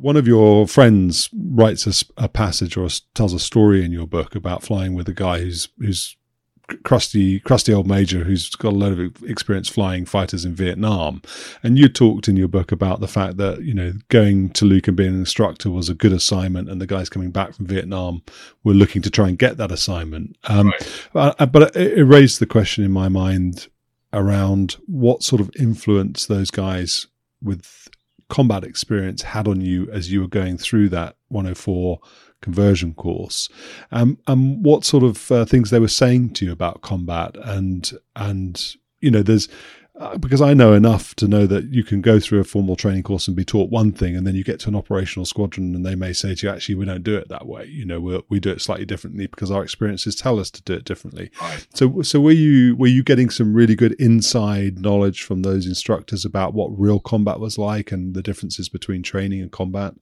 One of your friends writes a, a, passage or tells a story in your book about flying with a guy who's who's crusty crusty old major who's got a lot of experience flying fighters in Vietnam and you talked in your book about the fact that you know going to Luke and being an instructor was a good assignment and the guys coming back from Vietnam were looking to try and get that assignment um, right. uh, but it, it raised the question in my mind around what sort of influence those guys with combat experience had on you as you were going through that 104 conversion course. Um, and what sort of uh, things they were saying to you about combat and and you know there's uh, because I know enough to know that you can go through a formal training course and be taught one thing, and then you get to an operational squadron, and they may say to you, "Actually, we don't do it that way. You know, we we do it slightly differently because our experiences tell us to do it differently." Right. So, so were you were you getting some really good inside knowledge from those instructors about what real combat was like and the differences between training and combat?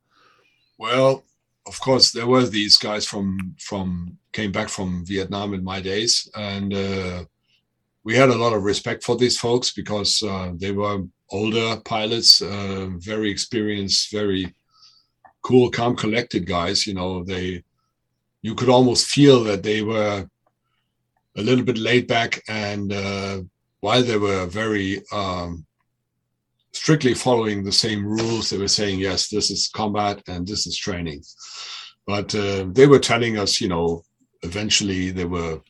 Well, of course, there were these guys from from came back from Vietnam in my days, and. Uh, we had a lot of respect for these folks because uh, they were older pilots, uh, very experienced, very cool, calm, collected guys. You know, they you could almost feel that they were a little bit laid back, and uh, while they were very um, strictly following the same rules, they were saying, "Yes, this is combat and this is training." But uh, they were telling us, you know, eventually they were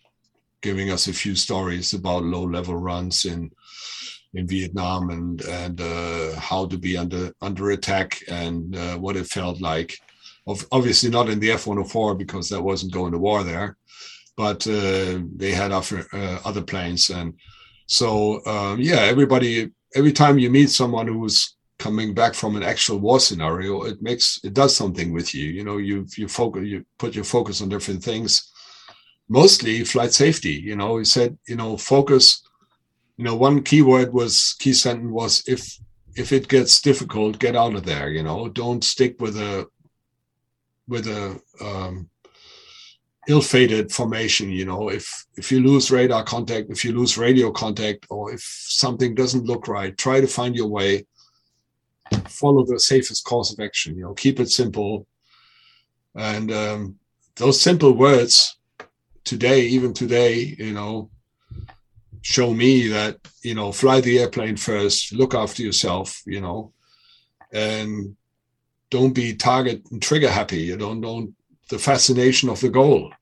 giving us a few stories about low level runs in in Vietnam and and uh, how to be under under attack and uh, what it felt like. Obviously not in the F-104 because that wasn't going to war there, but uh, they had other uh, other planes and so um, yeah, everybody every time you meet someone who's coming back from an actual war scenario, it makes it does something with you. You know, you you focus you put your focus on different things mostly flight safety. You know, he said, you know, focus. You know, one keyword was key sentence was if if it gets difficult, get out of there. You know, don't stick with a with a um, ill-fated formation. You know, if if you lose radar contact, if you lose radio contact, or if something doesn't look right, try to find your way. Follow the safest course of action. You know, keep it simple. And um, those simple words today, even today, you know, show me that, you know, fly the airplane first, look after yourself, you know, and don't be target and trigger happy. You don't, don't, the fascination of the goal.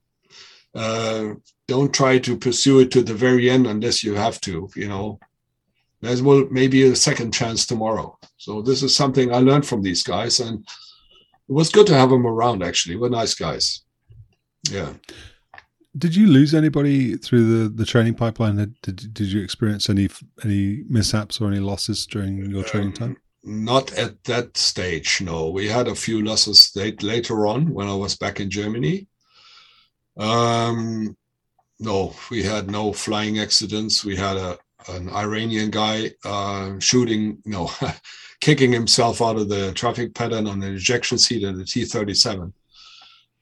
Uh, don't try to pursue it to the very end unless you have to, you know. There's well maybe a second chance tomorrow. So this is something I learned from these guys, and it was good to have them around. Actually, we're nice guys. Yeah. Did you lose anybody through the, the training pipeline? Did, did you experience any any mishaps or any losses during your training time? Um, not at that stage, no. We had a few losses late, later on when I was back in Germany. Um, no, we had no flying accidents. We had a an Iranian guy uh, shooting, no, kicking himself out of the traffic pattern on the ejection seat in the T-37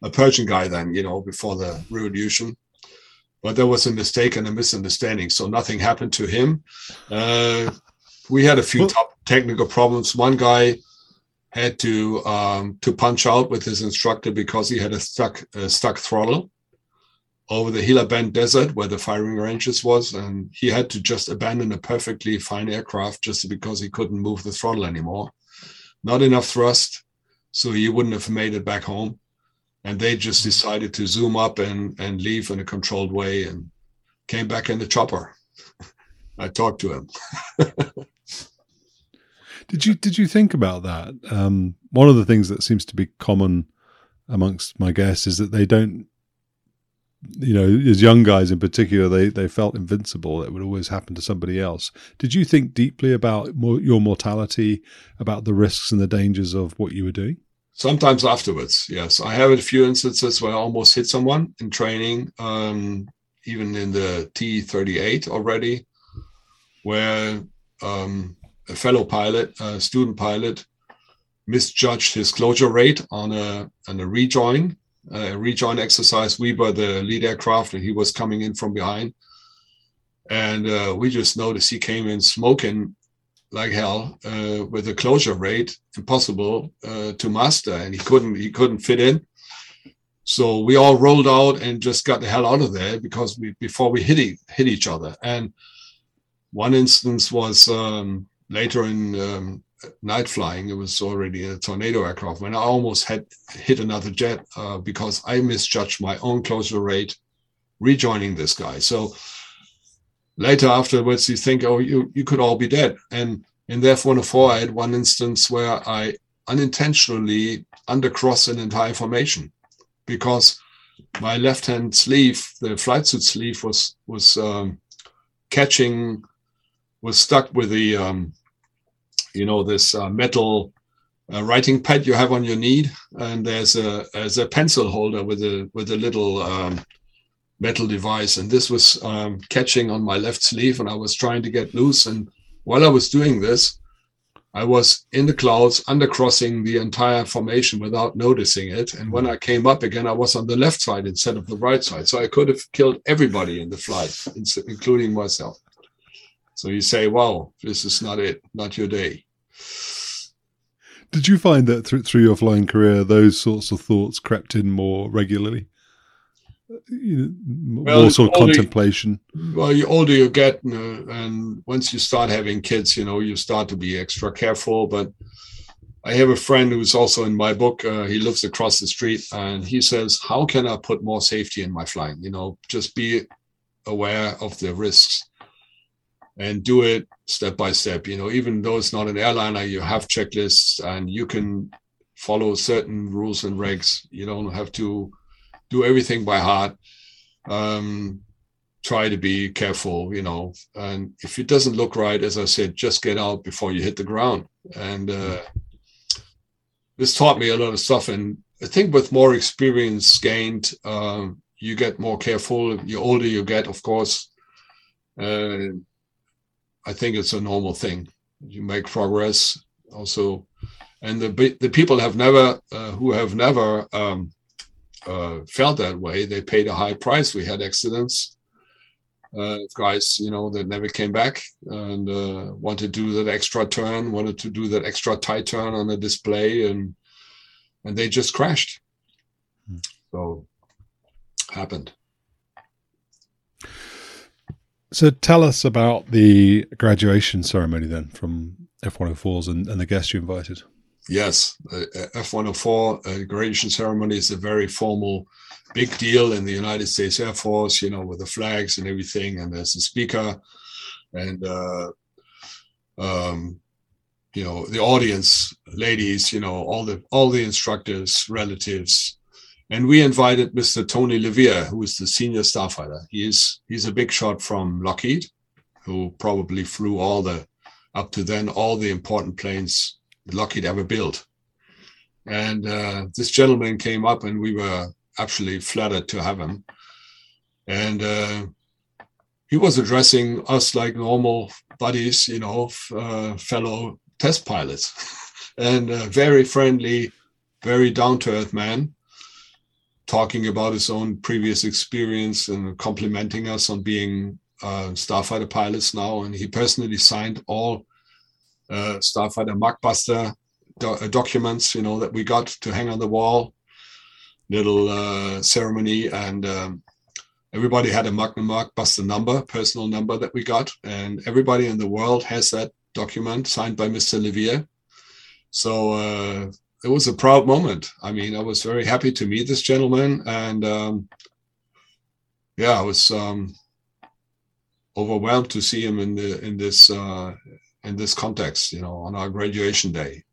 a Persian guy then, you know, before the revolution. But there was a mistake and a misunderstanding, so nothing happened to him. Uh, we had a few top technical problems. One guy had to um, to punch out with his instructor because he had a stuck a stuck throttle over the Gila Bend Desert where the firing ranges was, and he had to just abandon a perfectly fine aircraft just because he couldn't move the throttle anymore. Not enough thrust, so he wouldn't have made it back home. And they just decided to zoom up and and leave in a controlled way and came back in the chopper. I talked to him. Did you did you think about that? Um, one of the things that seems to be common amongst my guests is that they don't, you know, as young guys in particular, they they felt invincible. It would always happen to somebody else. Did you think deeply about more, your mortality, about the risks and the dangers of what you were doing? Sometimes afterwards, yes. I have a few instances where I almost hit someone in training, um, even in the T thirty eight already, where um, a fellow pilot, a student pilot, misjudged his closure rate on a on a rejoin, a rejoin exercise. We were the lead aircraft, and he was coming in from behind, and uh, we just noticed he came in smoking like hell uh, with a closure rate impossible uh, to master, and he couldn't he couldn't fit in. So we all rolled out and just got the hell out of there because we before we hit hit each other. And one instance was um, later in um, night flying, it was already a tornado aircraft when I almost had hit another jet uh, because I misjudged my own closure rate rejoining this guy. So later afterwards, you think, oh, you, you could all be dead. And in the F-104, I had one instance where I unintentionally undercrossed an entire formation because my left-hand sleeve, the flight suit sleeve, was was um, catching was stuck with the, um, you know, this uh, metal uh, writing pad you have on your knee, and there's a there's a pencil holder with a with a little um, metal device, and this was um, catching on my left sleeve, and I was trying to get loose, and while I was doing this, I was in the clouds, undercrossing the entire formation without noticing it. And when I came up again, I was on the left side instead of the right side. So I could have killed everybody in the flight, including myself. So you say, "Wow, this is not it, not your day." Did you find that through through your flying career, those sorts of thoughts crept in more regularly? You know, well, more sort of contemplation. Well, the older you get, uh, and once you start having kids, you know, you start to be extra careful. But I have a friend who's also in my book. Uh, he lives across the street, and he says, "How can I put more safety in my flying? You know, just be aware of the risks." and do it step by step. You know, even though it's not an airliner, you have checklists and you can follow certain rules and regs. You don't have to do everything by heart. Um, try to be careful, you know, and if it doesn't look right, as I said, just get out before you hit the ground. And uh, this taught me a lot of stuff. And I think with more experience gained, um, you get more careful. The older you get, of course, uh, I think it's a normal thing. You make progress also, and the the people have never uh, who have never um, uh, felt that way. They paid a high price. We had accidents. Uh, guys, you know, that never came back and uh, wanted to do that extra turn, wanted to do that extra tight turn on the display, and and they just crashed. Hmm. So happened. So tell us about the graduation ceremony then from F104s and, and the guests you invited. Yes, uh, F104 uh, graduation ceremony is a very formal, big deal in the United States Air Force. You know, with the flags and everything, and there's a speaker, and uh, um, you know the audience, ladies. You know, all the all the instructors, relatives, and we invited Mr. Tony LeVier, who is the senior starfighter. He is he's a big shot from Lockheed, who probably flew all the up to then all the important planes Lockheed ever built. And uh, this gentleman came up, and we were absolutely flattered to have him. And uh, he was addressing us like normal buddies, you know, uh, fellow test pilots, and very friendly, very down to earth man talking about his own previous experience and complimenting us on being uh, starfighter pilots now. And he personally signed all uh, starfighter Machbuster do- uh, documents, you know, that we got to hang on the wall, little uh, ceremony, and um, everybody had a Magnum number, personal number that we got, and everybody in the world has that document signed by Mr. LeVier. So uh, it was a proud moment. I mean, I was very happy to meet this gentleman, and um, yeah, I was um, overwhelmed to see him in the in this uh, in this context. You know, on our graduation day.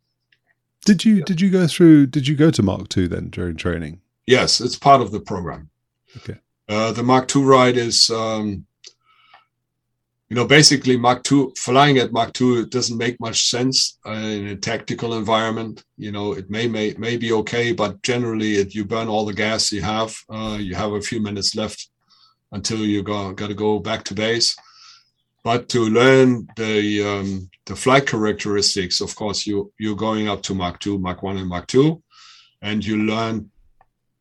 Did you yeah. did you go through? Did you go to Mach 2 then during training? Yes, it's part of the program. Okay. Uh, the Mach 2 ride is, um, you know, basically Mach 2 flying at Mach 2 It doesn't make much sense uh, in a tactical environment. You know, it may may may be okay, but generally, it, you burn all the gas you have. Uh, you have a few minutes left until you go got to go back to base. But to learn the um, the flight characteristics, of course, you you're going up to Mach 2, Mach 1, and Mach 2, and you learn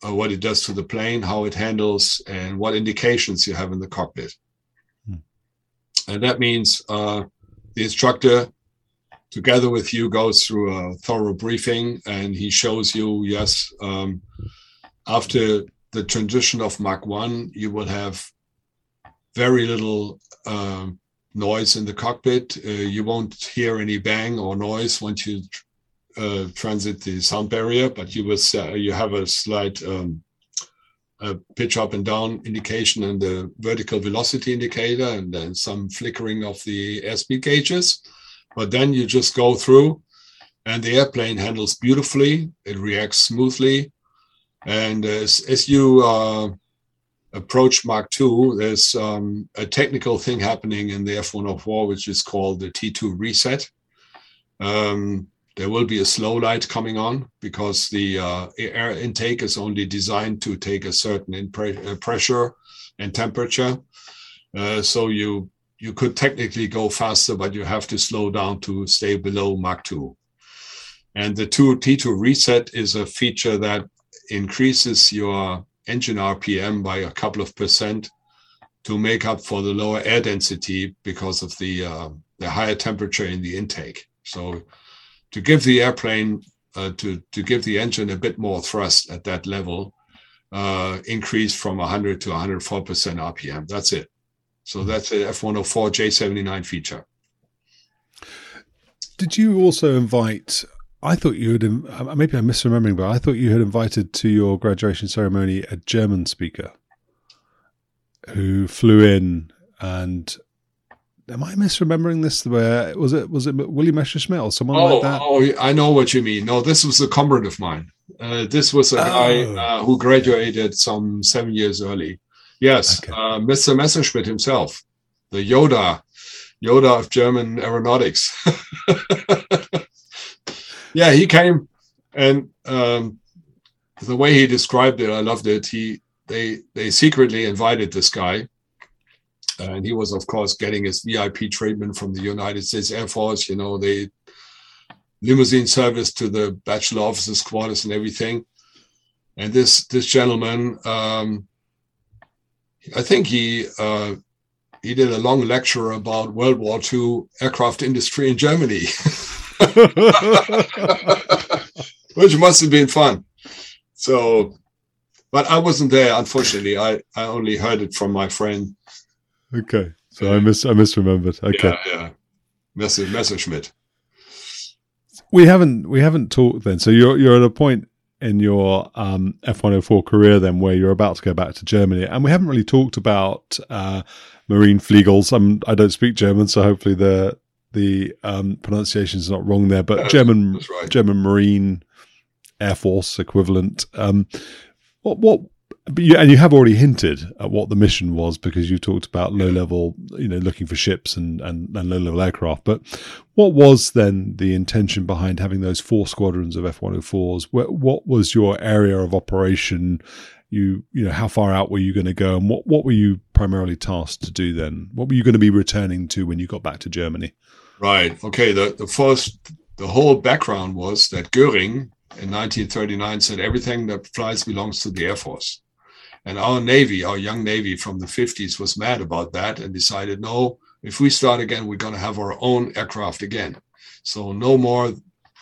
uh, what it does to the plane, how it handles, and what indications you have in the cockpit. Hmm. And that means uh, the instructor, together with you, goes through a thorough briefing, and he shows you, yes, um, after the transition of Mach 1, you will have very little um, noise in the cockpit. Uh, you won't hear any bang or noise once you uh, transit the sound barrier, but you will uh, you have a slight um, pitch up and down indication and the vertical velocity indicator, and then some flickering of the airspeed gauges. But then you just go through, and the airplane handles beautifully. It reacts smoothly, and as, as you uh, approach Mach 2, there's um, a technical thing happening in the F104, which is called the T2 reset. Um, there will be a slow light coming on because the uh, air intake is only designed to take a certain pre- uh, pressure and temperature. Uh, so you you could technically go faster, but you have to slow down to stay below Mach 2. And the two T2 reset is a feature that increases your engine RPM by a couple of percent to make up for the lower air density because of the uh, the higher temperature in the intake. So to give the airplane uh, to to give the engine a bit more thrust at that level, uh, increase from 100 to 104 percent RPM. That's it. So that's the F104 J79 feature. Did you also invite I thought you had, uh, maybe I'm misremembering, but I thought you had invited to your graduation ceremony a German speaker who flew in and am I misremembering this? Where was it? Was it Willy Messerschmitt or someone oh, like that? Oh, I know what you mean. No, this was a comrade of mine. Uh, this was a oh. guy uh, who graduated some seven years early. Yes, okay. uh, Mr. Messerschmitt himself, the Yoda, Yoda of German aeronautics. yeah, he came and um, the way he described it, I loved it. He they they secretly invited this guy, and he was of course getting his VIP treatment from the United States Air Force. You know, they limousine service to the bachelor officers' quarters and everything. And this this gentleman, um, I think he uh, he did a long lecture about World War II aircraft industry in Germany. which must have been fun. So, but I wasn't there, unfortunately. I, I only heard it from my friend. Okay. So I mis I misremembered. Okay. Yeah, yeah. Messer, Messerschmitt. We haven't we haven't talked then. So you're you're at a point in your um, F104 career then where you're about to go back to Germany, and we haven't really talked about uh, Marine Fliegels. I'm, I don't speak German, so hopefully the the um, pronunciation is not wrong there, but German right. German Marine Air Force equivalent. Um, what what? But you, and you have already hinted at what the mission was because you talked about low level, you know, looking for ships and, and, and low level aircraft. But what was then the intention behind having those four squadrons of F 104s? What, what was your area of operation? You, you know, how far out were you going to go and what, what were you primarily tasked to do then? What were you going to be returning to when you got back to Germany? Right. Okay. The, the first, the whole background was that Goering in 1939 said everything that flies belongs to the Air Force. And our Navy, our young Navy from the 50s, was mad about that and decided no, if we start again, we're going to have our own aircraft again. So no more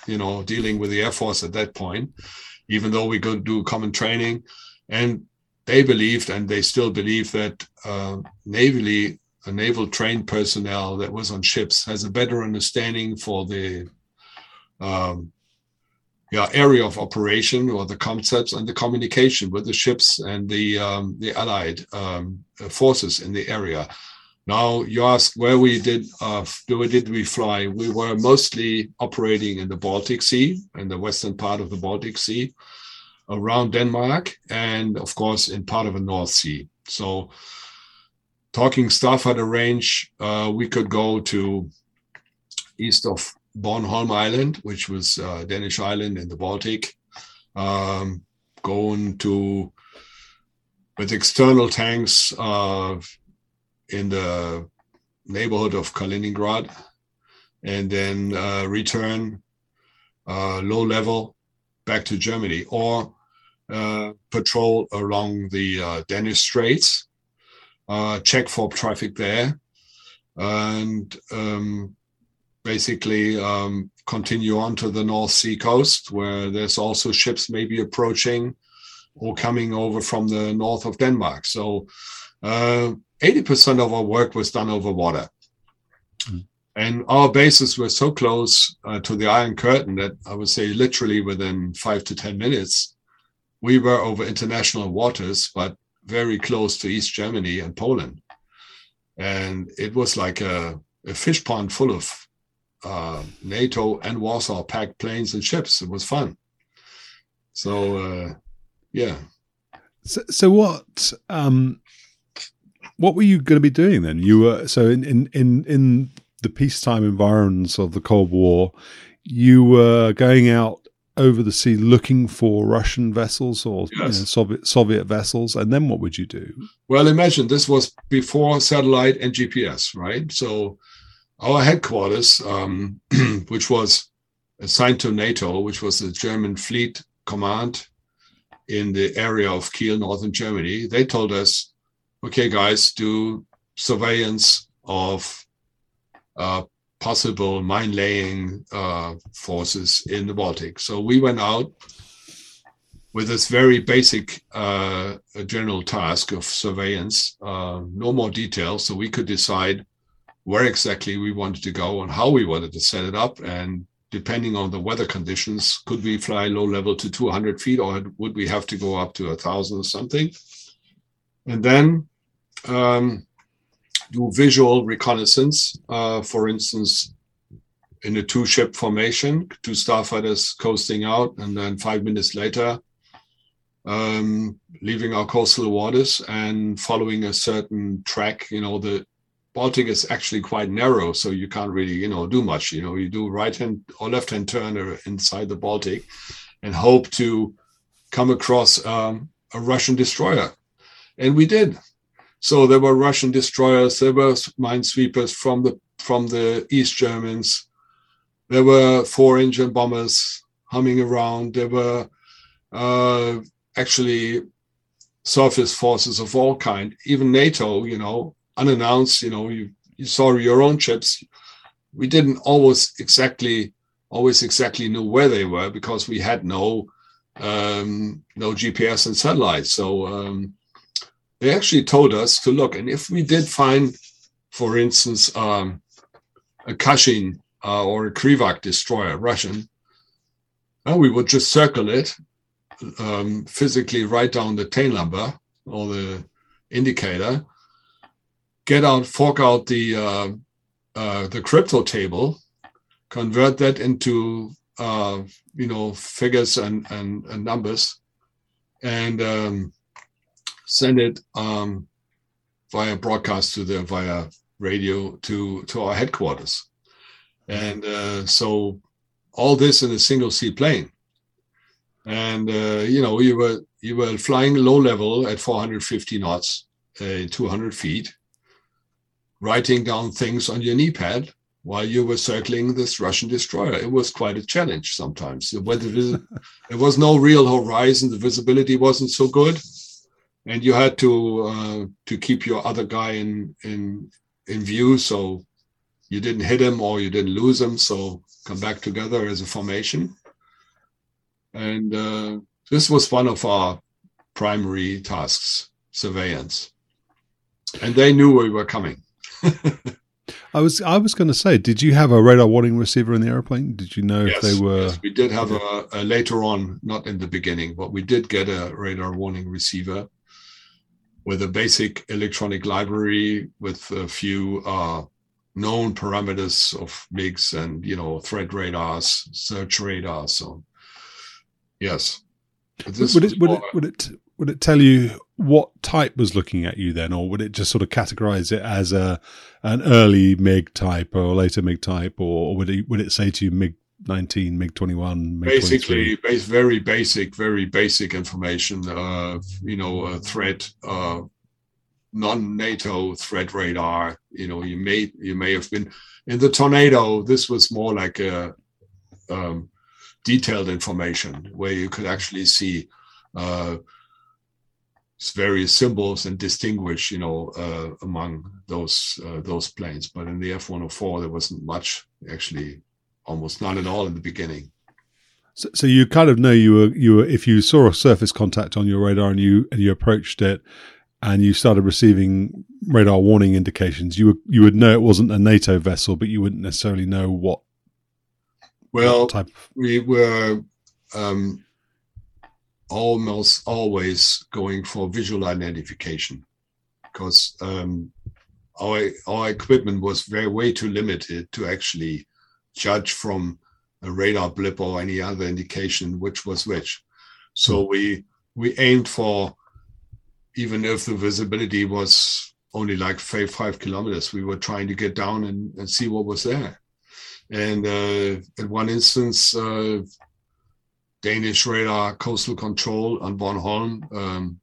you know, dealing with the Air Force at that point, even though we could do common training. And they believed, and they still believe, that uh, navally, a naval trained personnel that was on ships has a better understanding for the um, yeah, area of operation or the concepts and the communication with the ships and the um, the allied um, forces in the area. Now you ask where we did uh, where did we fly? We were mostly operating in the Baltic Sea in the western part of the Baltic Sea, around Denmark, and of course in part of the North Sea. So, talking Starfighter range, uh, we could go to east of Bornholm Island, which was uh, Danish island in the Baltic, um, going to with external tanks uh, in the neighborhood of Kaliningrad, and then uh, return uh, low level back to Germany, or uh, patrol along the uh, Danish Straits, check for traffic there, and um, basically um, continue on to the North Sea coast, where there's also ships maybe approaching or coming over from the north of Denmark. So uh, 80% of our work was done over water. Mm. And our bases were so close uh, to the Iron Curtain that I would say literally within five to 10 minutes, we were over international waters, but very close to East Germany and Poland. And it was like a, a fish pond full of uh, NATO and Warsaw Pact planes and ships. It was fun. So, uh, yeah. So, so what? Um, what were you going to be doing then? You were so in in in in the peacetime environs of the Cold War. You were going out over the sea looking for Russian vessels or yes. you know, Soviet Soviet vessels, and then what would you do? Well, imagine this was before satellite and GPS, right? So our headquarters, um, which was assigned to NATO, which was the German Fleet Command in the area of Kiel, northern Germany, they told us, okay, guys, do surveillance of uh, possible mine laying uh, forces in the Baltic. So we went out with this very basic uh, general task of surveillance, uh, no more details, so we could decide where exactly we wanted to go and how we wanted to set it up. And depending on the weather conditions, could we fly low level to 200 feet or would we have to go up to a thousand or something? And then um, do visual reconnaissance, uh, for instance, in a two ship formation, two starfighters coasting out, and then five minutes later, um, leaving our coastal waters and following a certain track, you know, the Baltic is actually quite narrow, so you can't really, you know, do much. You know, you do right hand or left hand turn inside the Baltic, and hope to come across um, a Russian destroyer, and we did. So there were Russian destroyers, there were minesweepers from the from the East Germans, there were four engine bombers humming around. There were uh, actually surface forces of all kind, even NATO, you know, unannounced. You know, you, you saw your own chips. We didn't always exactly always exactly know where they were because we had no um, no GPS and satellites. So um, they actually told us to look, and if we did find, for instance, um, a Kashin uh, or a Krivak destroyer, Russian, well, we would just circle it, um, physically write down the tail number or the indicator, get out, fork out the uh, uh, the crypto table, convert that into uh, you know figures and, and, and numbers, and um, send it um, via broadcast to the via radio to to our headquarters, and uh, so all this in a single seat plane, and uh, you know you were you were flying low level at 450 knots, uh, 200 feet writing down things on your knee pad while you were circling this Russian destroyer. It was quite a challenge sometimes. Whether there was no real horizon, the visibility wasn't so good, and you had to uh, to keep your other guy in in in view. So you didn't hit him or you didn't lose him so come back together as a formation. And uh, this was one of our primary tasks, surveillance. And they knew we were coming. I was I was going to say, did you have a radar warning receiver in the airplane? Did you know yes, if they were? Yes, we did have a, a, later on, not in the beginning, but we did get a radar warning receiver with a basic electronic library with a few uh, known parameters of MIGs and you know threat radars, search radars. So yes, would it, would, it, would it would it tell you what type was looking at you then, or would it just sort of categorize it as a an early MiG type or later MiG type, or, would it would it say to you MiG 19, MiG 21, MiG basically very basic, very basic information. Uh, you know, a threat, uh, non-NATO threat radar. You know, you may you may have been in the tornado. This was more like a um, detailed information where you could actually see. Uh, various symbols and distinguish, you know, uh, among those uh, those planes. But in the F-104, there wasn't much, actually, almost none at all in the beginning. So, so you kind of know you were you were if you saw a surface contact on your radar and you and you approached it and you started receiving radar warning indications, you would you would know it wasn't a NATO vessel, but you wouldn't necessarily know what. Well, what type. we were um, almost always going for visual identification because um, our our equipment was very way too limited to actually judge from a radar blip or any other indication which was which. So hmm. we we aimed for even if the visibility was only like five five kilometers, we were trying to get down and, and see what was there. And uh, at one instance, uh, Danish radar coastal control on Bornholm, um,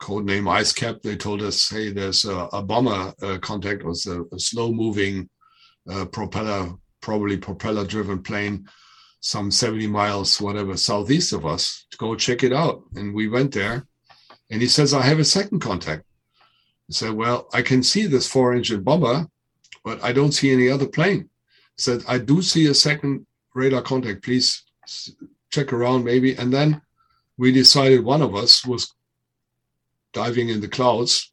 codename Icecap. They told us, hey, there's a, a bomber uh, contact, was a, a slow moving uh, propeller, probably propeller driven plane, some 70 miles, whatever, southeast of us. To go check it out. And we went there. And he says, I have a second contact. I said, Well, I can see this four engine bomber, but I don't see any other plane. He said, I do see a second radar contact. Please check around maybe. And then we decided one of us was diving in the clouds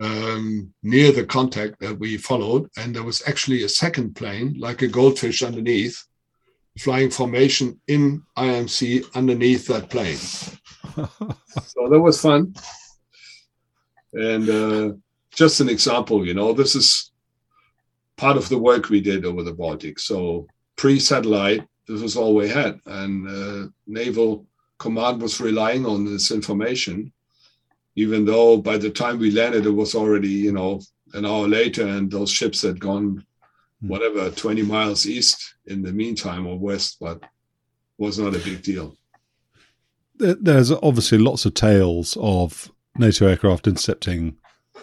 um, near the contact that we followed. And there was actually a second plane, like a goldfish underneath, flying formation in IMC underneath that plane. so that was fun. And uh, just an example, you know, this is part of the work we did over the Baltic. So pre satellite, this was all we had. And uh, naval command was relying on this information, even though by the time we landed, it was already, you know, an hour later and those ships had gone hmm. whatever 20 miles east in the meantime or west, but was not a big deal. There's obviously lots of tales of NATO aircraft intercepting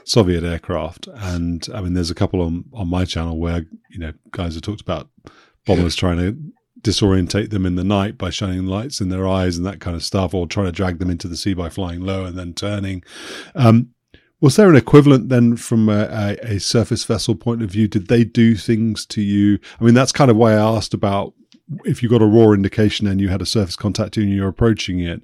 Soviet aircraft, and I mean, there's a couple on on my channel where you know guys have talked about bombers yeah. trying to disorientate them in the night by shining lights in their eyes and that kind of stuff, or trying to drag them into the sea by flying low and then turning. Um, was there an equivalent then from a, a, surface vessel point of view? Did they do things to you? I mean, that's kind of why I asked about if you got a raw indication and you had a surface contact and you're approaching it,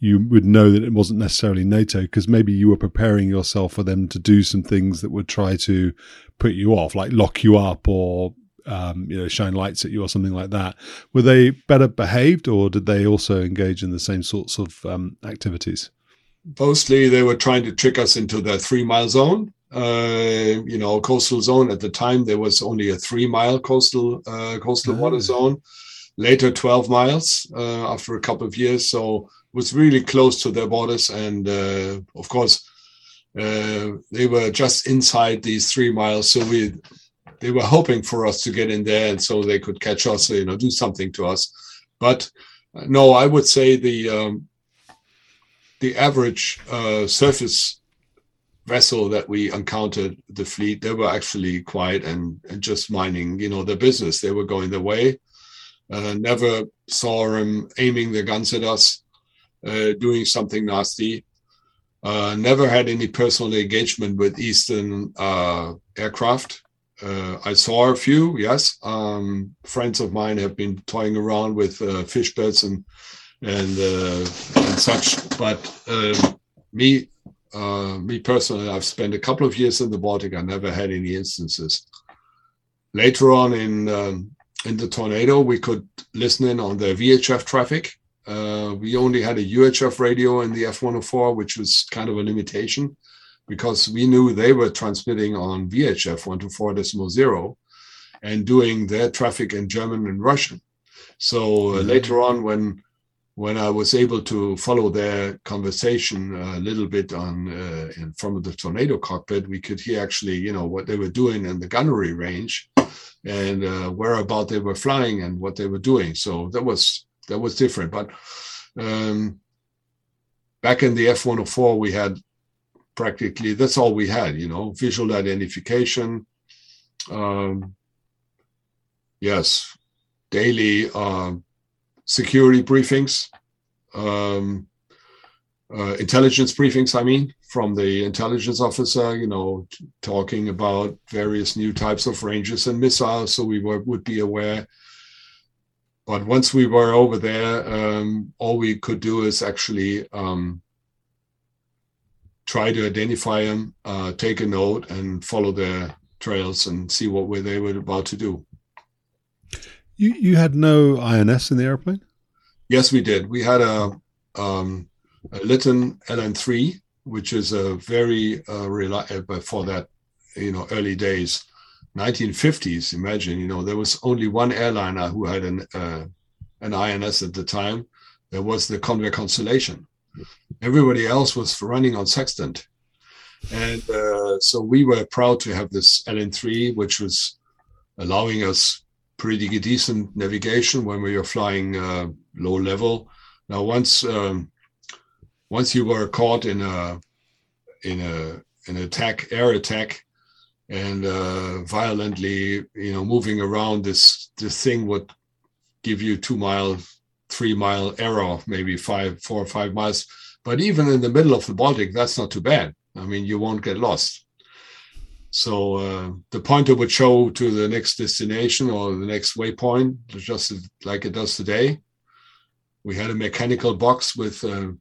you would know that it wasn't necessarily NATO because maybe you were preparing yourself for them to do some things that would try to put you off, like lock you up or um, you know, shine lights at you or something like that. Were they better behaved, or did they also engage in the same sorts of um, activities? Mostly, they were trying to trick us into the three mile zone. Uh, you know, coastal zone at the time there was only a three mile coastal uh, coastal oh. water zone. Later, twelve miles uh, after a couple of years. So it was really close to their borders, and uh, of course. Uh, they were just inside these three miles, so we they were hoping for us to get in there and so they could catch us, you know, do something to us. But uh, no, I would say the um, the average uh, surface vessel that we encountered the fleet, they were actually quiet and, and just minding, you know, their business. They were going their way. Uh, never saw them aiming their guns at us, uh, doing something nasty. Uh, never had any personal engagement with Eastern uh, aircraft uh, I saw a few. Yes, um, friends of mine have been toying around with uh, Fishbeds and and uh, and such. But um, me, uh, me personally, I've spent a couple of years in the Baltic. I never had any instances. Later on in um, in the tornado, we could listen in on the VHF traffic. Uh, we only had a UHF radio in the F104, which was kind of a limitation because we knew they were transmitting on VHF 124.0 and doing their traffic in German and Russian. So uh, mm-hmm. later on, when when I was able to follow their conversation a little bit on uh, in, from the tornado cockpit, we could hear actually, you know, what they were doing in the gunnery range and uh, where about they were flying and what they were doing. So that was that was different. But um, back in the F-104, we had practically that's all we had you know visual identification um, yes daily uh, security briefings um, uh, intelligence briefings i mean from the intelligence officer you know t- talking about various new types of ranges and missiles so we were, would be aware. But once we were over there um, all we could do is actually um, try to identify them, uh, take a note, and follow their trails and see what were they were about to do. You you had no INS in the airplane? Yes, we did. We had a, um, a Litton LN3, which is a very uh, reliable uh, for that you know early days, 1950s. Imagine you know there was only one airliner who had an uh, an INS at the time. There was the Convair Constellation Everybody else was running on Sextant. And uh, so we were proud to have this LN3, which was allowing us pretty decent navigation when we were flying uh, low level. Now, once um, once you were caught in a in a an attack, air attack, and uh, violently, you know, moving around, this this thing would give you two mile three mile arrow, maybe five, four or five miles. But even in the middle of the Baltic, that's not too bad. I mean, you won't get lost. So uh, the pointer would show to the next destination or the next waypoint, just like it does today. We had a mechanical box with uh,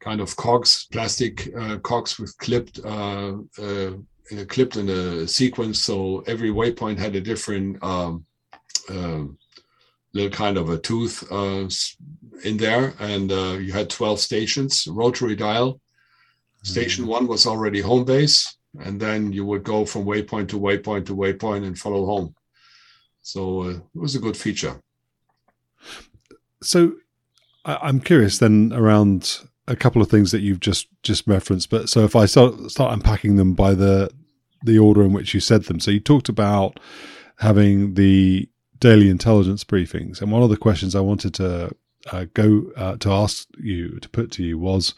kind of cogs, plastic uh, cogs with clipped, uh, uh, clipped in a sequence. So every waypoint had a different um, um little kind of a tooth uh, in there, and uh, you had 12 stations, rotary dial. Station mm-hmm. one was already home base, and then you would go from waypoint to waypoint to waypoint and follow home. So uh, it was a good feature. So I- am curious then around a couple of things that you've just just referenced. But so if I start start unpacking them by the the order in which you said them, so you talked about having the daily intelligence briefings. And one of the questions I wanted to uh, go uh, to ask you to put to you was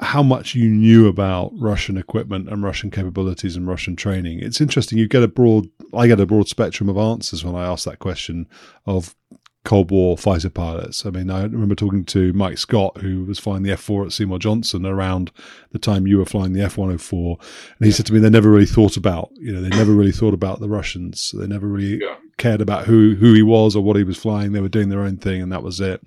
how much you knew about Russian equipment and Russian capabilities and Russian training. It's interesting. You get a broad, I get a broad spectrum of answers when I ask that question of Cold War fighter pilots. I mean, I remember talking to Mike Scott, who was flying the F 4 at Seymour Johnson around the time you were flying the F 104. And he said to me, they never really thought about, you know, they never really thought about the Russians. They never really yeah. Cared about who, who he was or what he was flying. They were doing their own thing, and that was it.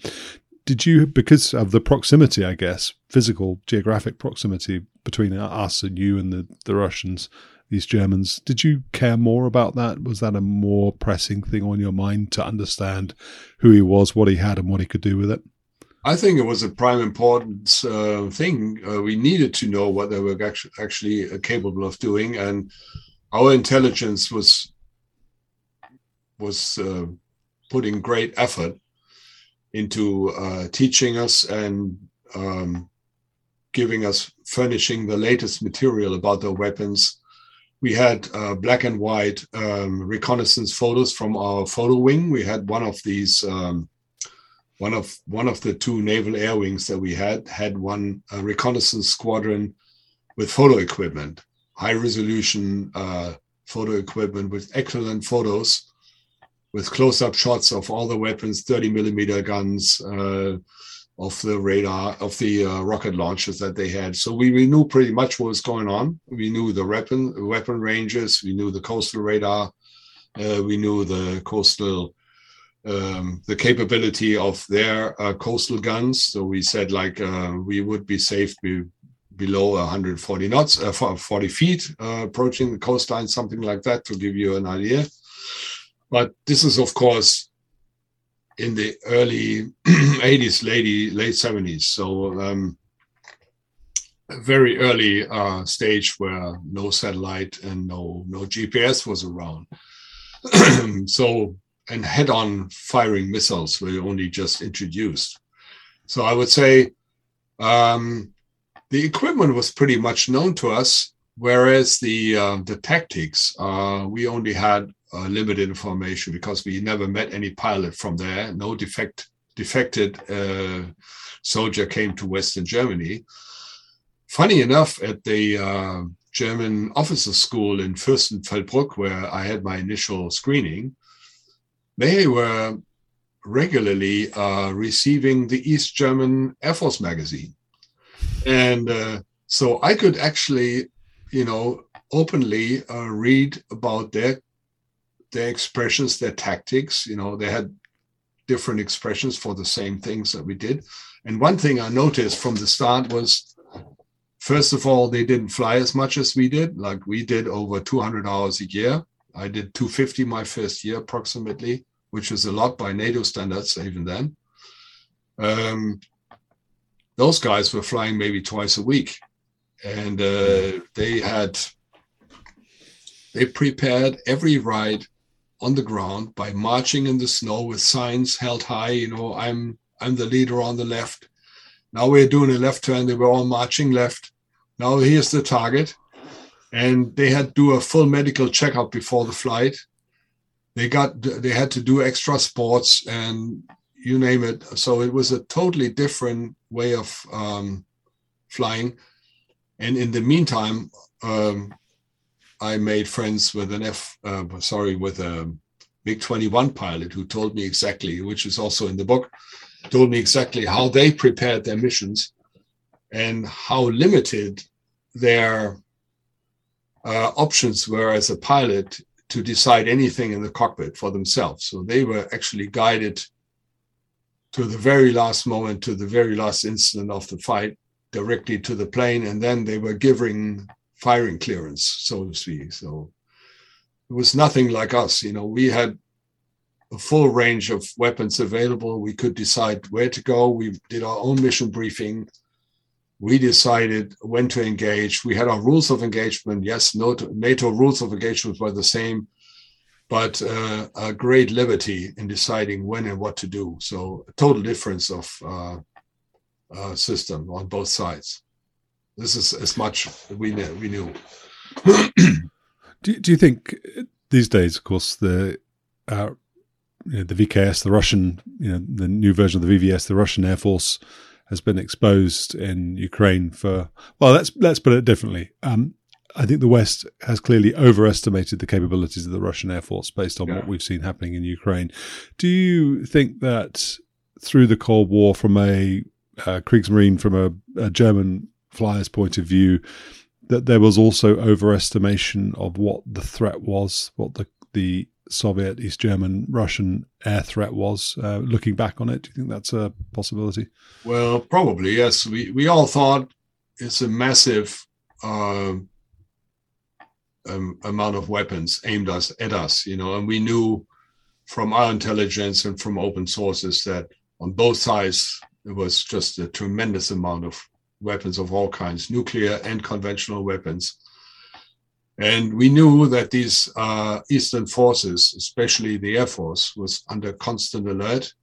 Did you, because of the proximity, I guess, physical, geographic proximity between us and you and the, the Russians, these Germans. Did you care more about that? Was that a more pressing thing on your mind to understand who he was, what he had, and what he could do with it? I think it was a prime importance uh, thing. Uh, we needed to know what they were actually, actually capable of doing, and our intelligence was was uh, putting great effort into uh, teaching us and um, giving us furnishing the latest material about their weapons we had uh, black and white um, reconnaissance photos from our photo wing. We had one of these, um, one of one of the two naval air wings that we had had one uh, reconnaissance squadron with photo equipment, high resolution uh, photo equipment with excellent photos, with close-up shots of all the weapons, 30 millimeter guns, uh, of the radar of the uh, rocket launchers that they had. So we, we knew pretty much what was going on. We knew the weapon weapon ranges. We knew the coastal radar. Uh, we knew the coastal um, the capability of their uh, coastal guns. So we said like uh, we would be safe be below 140 knots, uh, 40 feet, approaching the coastline, something like that, to give you an idea. But this is, of course, in the early 80s, late, late 70s. So um, a very early uh, stage where no satellite and no no GPS was around. so and head-on firing missiles were only just introduced. So I would say um, the equipment was pretty much known to us, whereas the uh, the tactics uh, we only had uh, limited information because we never met any pilot from there. No defect defected uh, soldier came to Western Germany. Funny enough, at the uh, German officer school in Fürstenfeldbruck, where I had my initial screening, they were regularly uh, receiving the East German Air Force magazine. And uh, so I could actually, you know, openly uh, read about their their expressions, their tactics. You know, they had different expressions for the same things that we did. And one thing I noticed from the start was, first of all, they didn't fly as much as we did. Like we did over 200 hours a year. I did 250 my first year approximately, which was a lot by NATO standards even then. Um, those guys were flying maybe twice a week, and uh, they had they prepared every ride on the ground by marching in the snow with signs held high. You know, I'm I'm the leader on the left. Now we're doing a left turn. They were all marching left. Now here's the target, and they had to do a full medical checkup before the flight. They got they had to do extra sports and you name it. So it was a totally different way of um, flying. And in the meantime, um, I made friends with an F, uh, sorry, with a MiG 21 pilot who told me exactly, which is also in the book, told me exactly how they prepared their missions and how limited their uh, options were as a pilot to decide anything in the cockpit for themselves. So they were actually guided to the very last moment, to the very last instant of the fight, directly to the plane, and then they were giving firing clearance, so to speak. So it was nothing like us. You know, we had a full range of weapons available. We could decide where to go. We did our own mission briefing. We decided when to engage. We had our rules of engagement. Yes, NATO rules of engagement were the same but uh, a great liberty in deciding when and what to do. So a total difference of uh, uh, system on both sides. This is as much we knew. We knew. do, do you think these days, of course, the uh, you know, the VKS, the Russian, you know, the new version of the VVS, the Russian Air Force has been exposed in Ukraine for well, let's let's put it differently. Um, I think the West has clearly overestimated the capabilities of the Russian Air Force based on yeah. what we've seen happening in Ukraine. Do you think that through the Cold War, from a uh, Kriegsmarine, from a, a German flyer's point of view, that there was also overestimation of what the threat was, what the the Soviet, East German, Russian air threat was. Uh, looking back on it, do you think that's a possibility? Well, probably yes. We we all thought it's a massive uh, um, amount of weapons aimed us at us, you know, and we knew from our intelligence and from open sources that on both sides it was just a tremendous amount of weapons of all kinds, nuclear and conventional weapons. And we knew that these uh, Eastern forces, especially the Air Force, was under constant alert.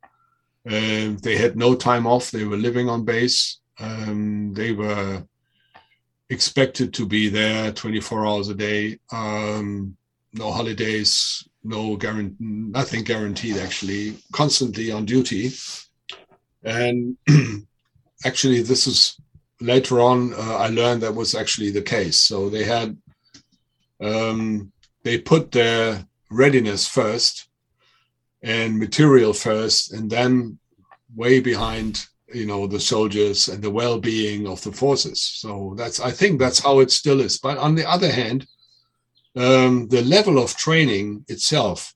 Uh, they had no time off. They were living on base. Um, they were expected to be there 24 hours a day, um, no holidays, no guarantee, nothing guaranteed actually, constantly on duty. And actually, this is later on, uh, I learned that was actually the case. So they had, um, they put their readiness first and material first, and then way behind you know the soldiers and the well-being of the forces so that's i think that's how it still is but on the other hand um, the level of training itself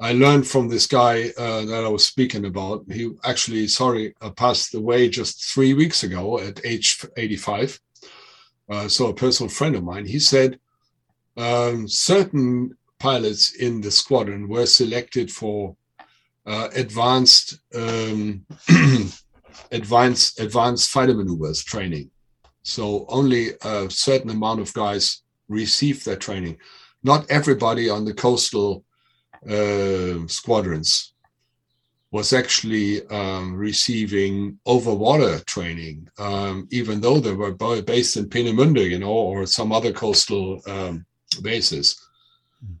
i learned from this guy uh, that i was speaking about he actually sorry uh, passed away just three weeks ago at age 85 uh, so a personal friend of mine he said um, certain pilots in the squadron were selected for uh, advanced um, advanced advanced fighter maneuvers training. So only a certain amount of guys received that training. Not everybody on the coastal uh, squadrons was actually um, receiving overwater training, um, even though they were based in Peenemünde, you know, or some other coastal um, bases.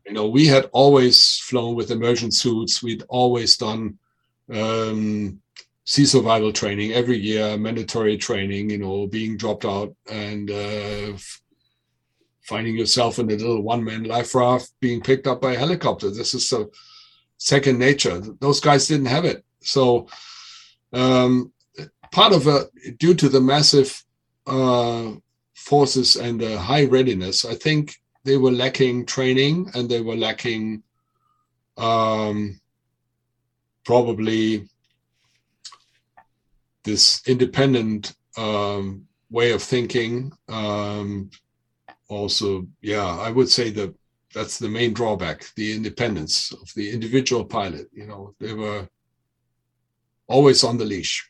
You know, we had always flown with immersion suits. We'd always done um, sea survival training every year, mandatory training, you know, being dropped out and uh, finding yourself in a little one man life raft, being picked up by a helicopter. This is a second nature. Those guys didn't have it. So, um, part of it, due to the massive uh, forces and the high readiness, I think they were lacking training and they were lacking um, probably this independent um, way of thinking. Um, also, yeah, I would say that that's the main drawback: the independence of the individual pilot. You know, they were always on the leash.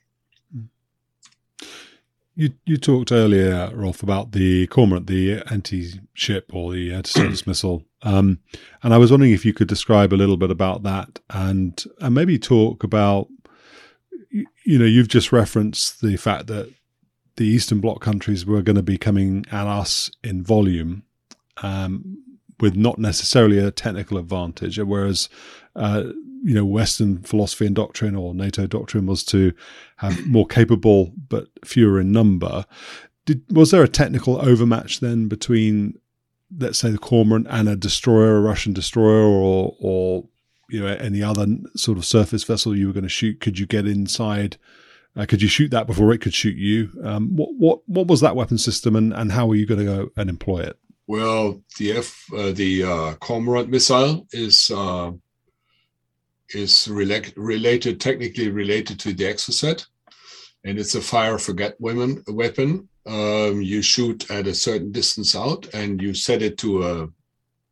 You you talked earlier, Rolf, about the Cormorant, the anti-ship or the anti-surface missile, um, and I was wondering if you could describe a little bit about that, and and maybe talk about you know, you've just referenced the fact that the Eastern Bloc countries were going to be coming at us in volume um, with not necessarily a technical advantage, whereas uh, you know Western philosophy and doctrine or NATO doctrine was to have more capable but fewer in number. Did, was there a technical overmatch then between, let's say, the Cormorant and a destroyer, a Russian destroyer, or or you know any other sort of surface vessel you were going to shoot could you get inside uh, could you shoot that before it could shoot you? Um, what what what was that weapon system and and how were you going to go and employ it? Well the f uh, the uh, cormorant missile is uh, is rela- related technically related to the exocet and it's a fire forget women weapon. Um, you shoot at a certain distance out and you set it to a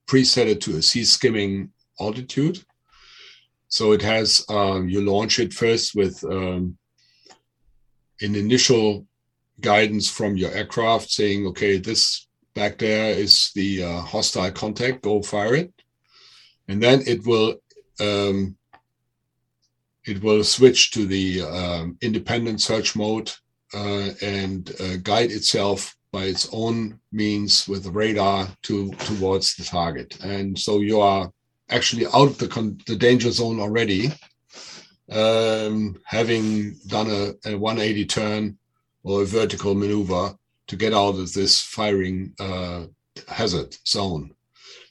preset it to a sea skimming altitude. So it has, um, you launch it first with um, an initial guidance from your aircraft saying, okay, this back there is the uh, hostile contact, go fire it. And then it will um, it will switch to the um, independent search mode uh, and uh, guide itself by its own means with the radar to towards the target. And so you are actually out of the, the danger zone already, um, having done a, a, 180 turn or a vertical maneuver to get out of this firing uh, hazard zone.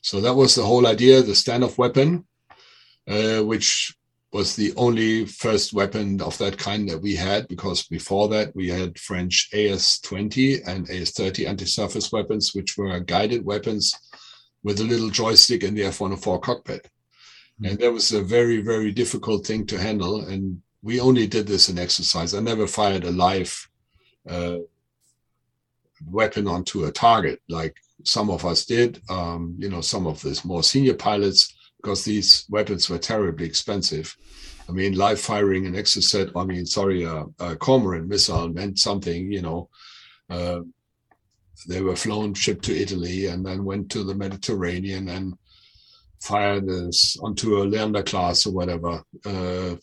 So that was the whole idea, the standoff weapon, uh, which was the only first weapon of that kind that we had, because before that we had French AS-20 and AS-30 anti-surface weapons, which were guided weapons with a little joystick in the F-104 cockpit. Mm-hmm. And that was a very, very difficult thing to handle. And we only did this in exercise. I never fired a live uh, weapon onto a target like some of us did. Um, you know, some of the more senior pilots, because these weapons were terribly expensive. I mean, live firing an exocet, I mean, sorry, a, a cormorant missile meant something, you know. Uh, they were flown, shipped to Italy, and then went to the Mediterranean and fired this onto a Leander class or whatever, uh,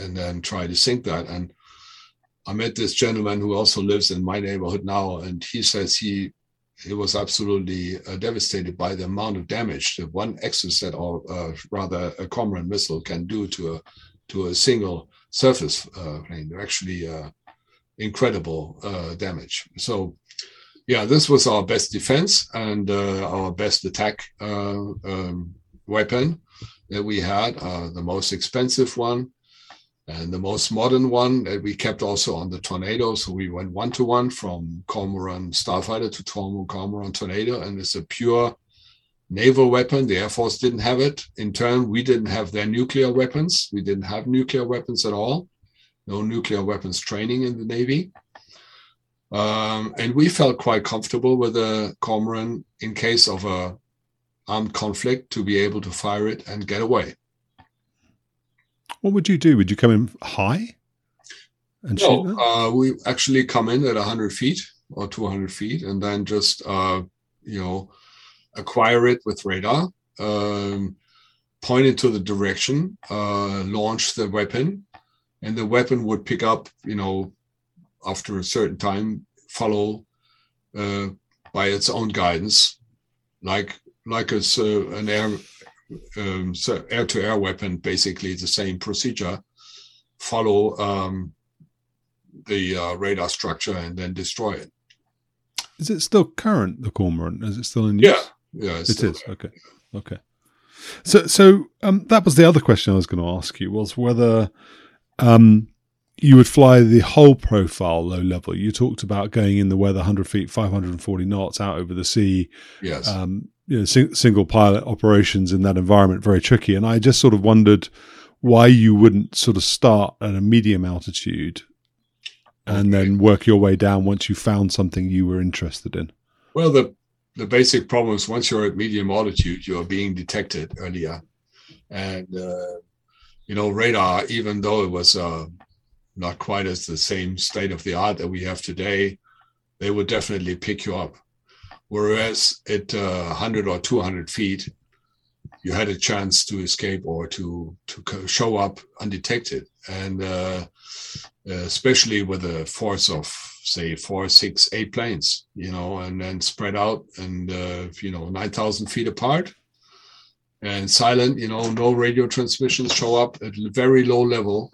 and then try to sink that. And I met this gentleman who also lives in my neighborhood now, and he says he he was absolutely uh, devastated by the amount of damage that one exocet or uh, rather a Cormorant missile can do to a to a single surface uh, plane. Actually uh, incredible uh, damage. So yeah, this was our best defense and uh, our best attack uh, um, weapon that we had, uh, the most expensive one. And the most modern one that we kept also on the Tornado. So we went one to one from Cormoran Starfighter to Cormoran Tornado, and it's a pure naval weapon. The Air Force didn't have it. In turn, we didn't have their nuclear weapons. We didn't have nuclear weapons at all. No nuclear weapons training in the Navy. Um, and we felt quite comfortable with the Cormoran in case of a armed conflict to be able to fire it and get away. What would you do? Would you come in high? And no, uh, we actually come in at 100 feet or 200 feet and then just, uh, you know, acquire it with radar, um, point it to the direction, uh, launch the weapon, and the weapon would pick up, you know, after a certain time, follow uh, by its own guidance, like like a, an air um, so air-to-air weapon, basically the same procedure, follow um, the uh, radar structure and then destroy it. Is it still current, the Cormorant? Is it still in use? Yeah, yeah, it is. Okay, okay. So, so um, that was the other question I was going to ask you was whether um, you would fly the whole profile low level. You talked about going in the weather 100 feet, 540 knots out over the sea. Yes. Um, you know, sing, single pilot operations in that environment very tricky. And I just sort of wondered why you wouldn't sort of start at a medium altitude and then work your way down once you found something you were interested in. Well, the the basic problem is once you're at medium altitude, you are being detected earlier, and uh, you know radar, even though it was uh, not quite as the same state of the art that we have today, they would definitely pick you up. Whereas at uh, 100 or 200 feet, you had a chance to escape or to to show up undetected, and uh, especially with a force of say four, six, eight planes, you know, and then spread out and uh, you know 9,000 feet apart. And silent, you know, no radio transmissions show up at very low level.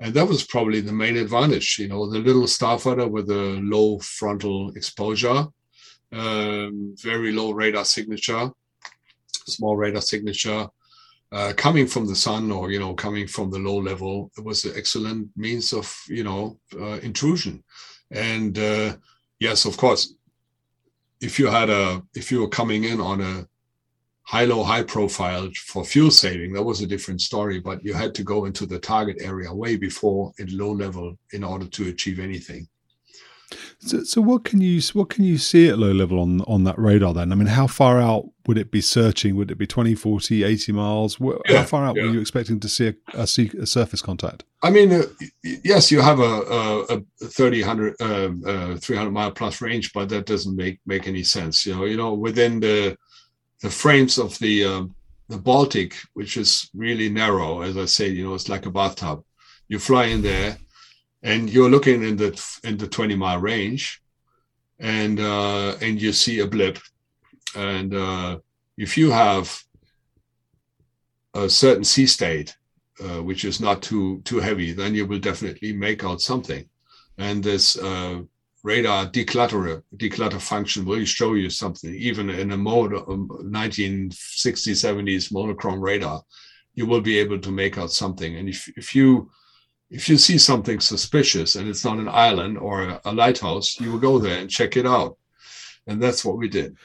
And that was probably the main advantage, you know, the little starfighter with a low frontal exposure, um, very low radar signature, small radar signature, uh, coming from the sun or, you know, coming from the low level, it was an excellent means of, you know, uh, intrusion. And uh, yes, of course, if you had a, if you were coming in on a high low high profile for fuel saving that was a different story but you had to go into the target area way before in low level in order to achieve anything so, so what can you what can you see at low level on on that radar then i mean how far out would it be searching would it be 20 40 80 miles yeah, how far out yeah. were you expecting to see a, a, a surface contact i mean uh, yes you have a, a, a 30 100 uh, uh, 300 mile plus range but that doesn't make make any sense you know you know within the the frames of the um, the Baltic, which is really narrow, as I say, you know, it's like a bathtub. You fly in there, and you're looking in the in the 20 mile range, and uh, and you see a blip, and uh, if you have a certain sea state, uh, which is not too too heavy, then you will definitely make out something. And this uh, radar declutter declutter function will show you something. Even in a mode of 1960s 70s monochrome radar you will be able to make out something. And if, if you if you see something suspicious and it's not an island or a, a lighthouse you will go there and check it out and that's what we did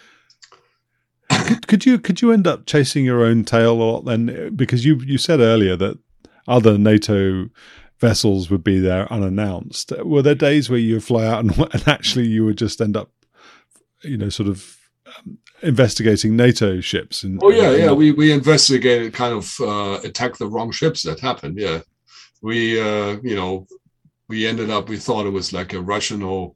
could, could you could you end up chasing your own tail a lot then because you you said earlier that other nato vessels would be there unannounced. Were there days where you fly out and, and actually you would just end up, you know, sort of um, investigating NATO ships? And, oh yeah, yeah. We we investigated, kind of uh, attacked the wrong ships. That happened. Yeah, we uh, you know we ended up. We thought it was like a Russian or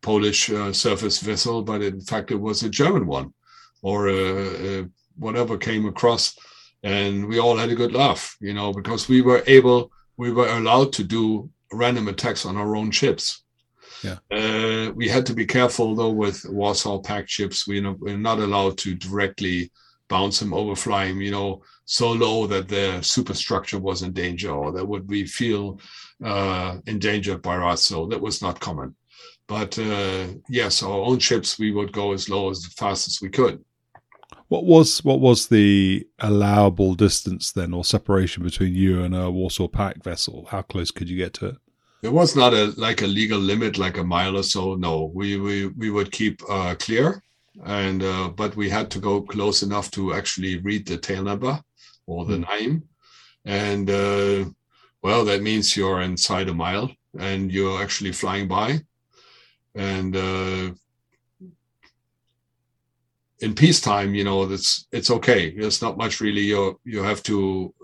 Polish uh, surface vessel, but in fact it was a German one, or uh, uh, whatever came across. And we all had a good laugh, you know, because we were able we were allowed to do random attacks on our own ships. Yeah. Uh, we had to be careful though with Warsaw Pact ships. We, you know, we're not allowed to directly bounce them, overfly them, you know, so low that the superstructure was in danger or that would we feel uh, endangered by us. So that was not common. But uh, yes, our own ships, we would go as low as fast as we could. What was what was the allowable distance then, or separation between you and a Warsaw Pact vessel? How close could you get to it? There was not a like a legal limit, like a mile or so. No, we we we would keep uh, clear, and uh, but we had to go close enough to actually read the tail number or the Hmm. name, and uh, well, that means you're inside a mile and you're actually flying by, and uh, in peacetime, you know, that's it's okay. There's not much really. You you have to,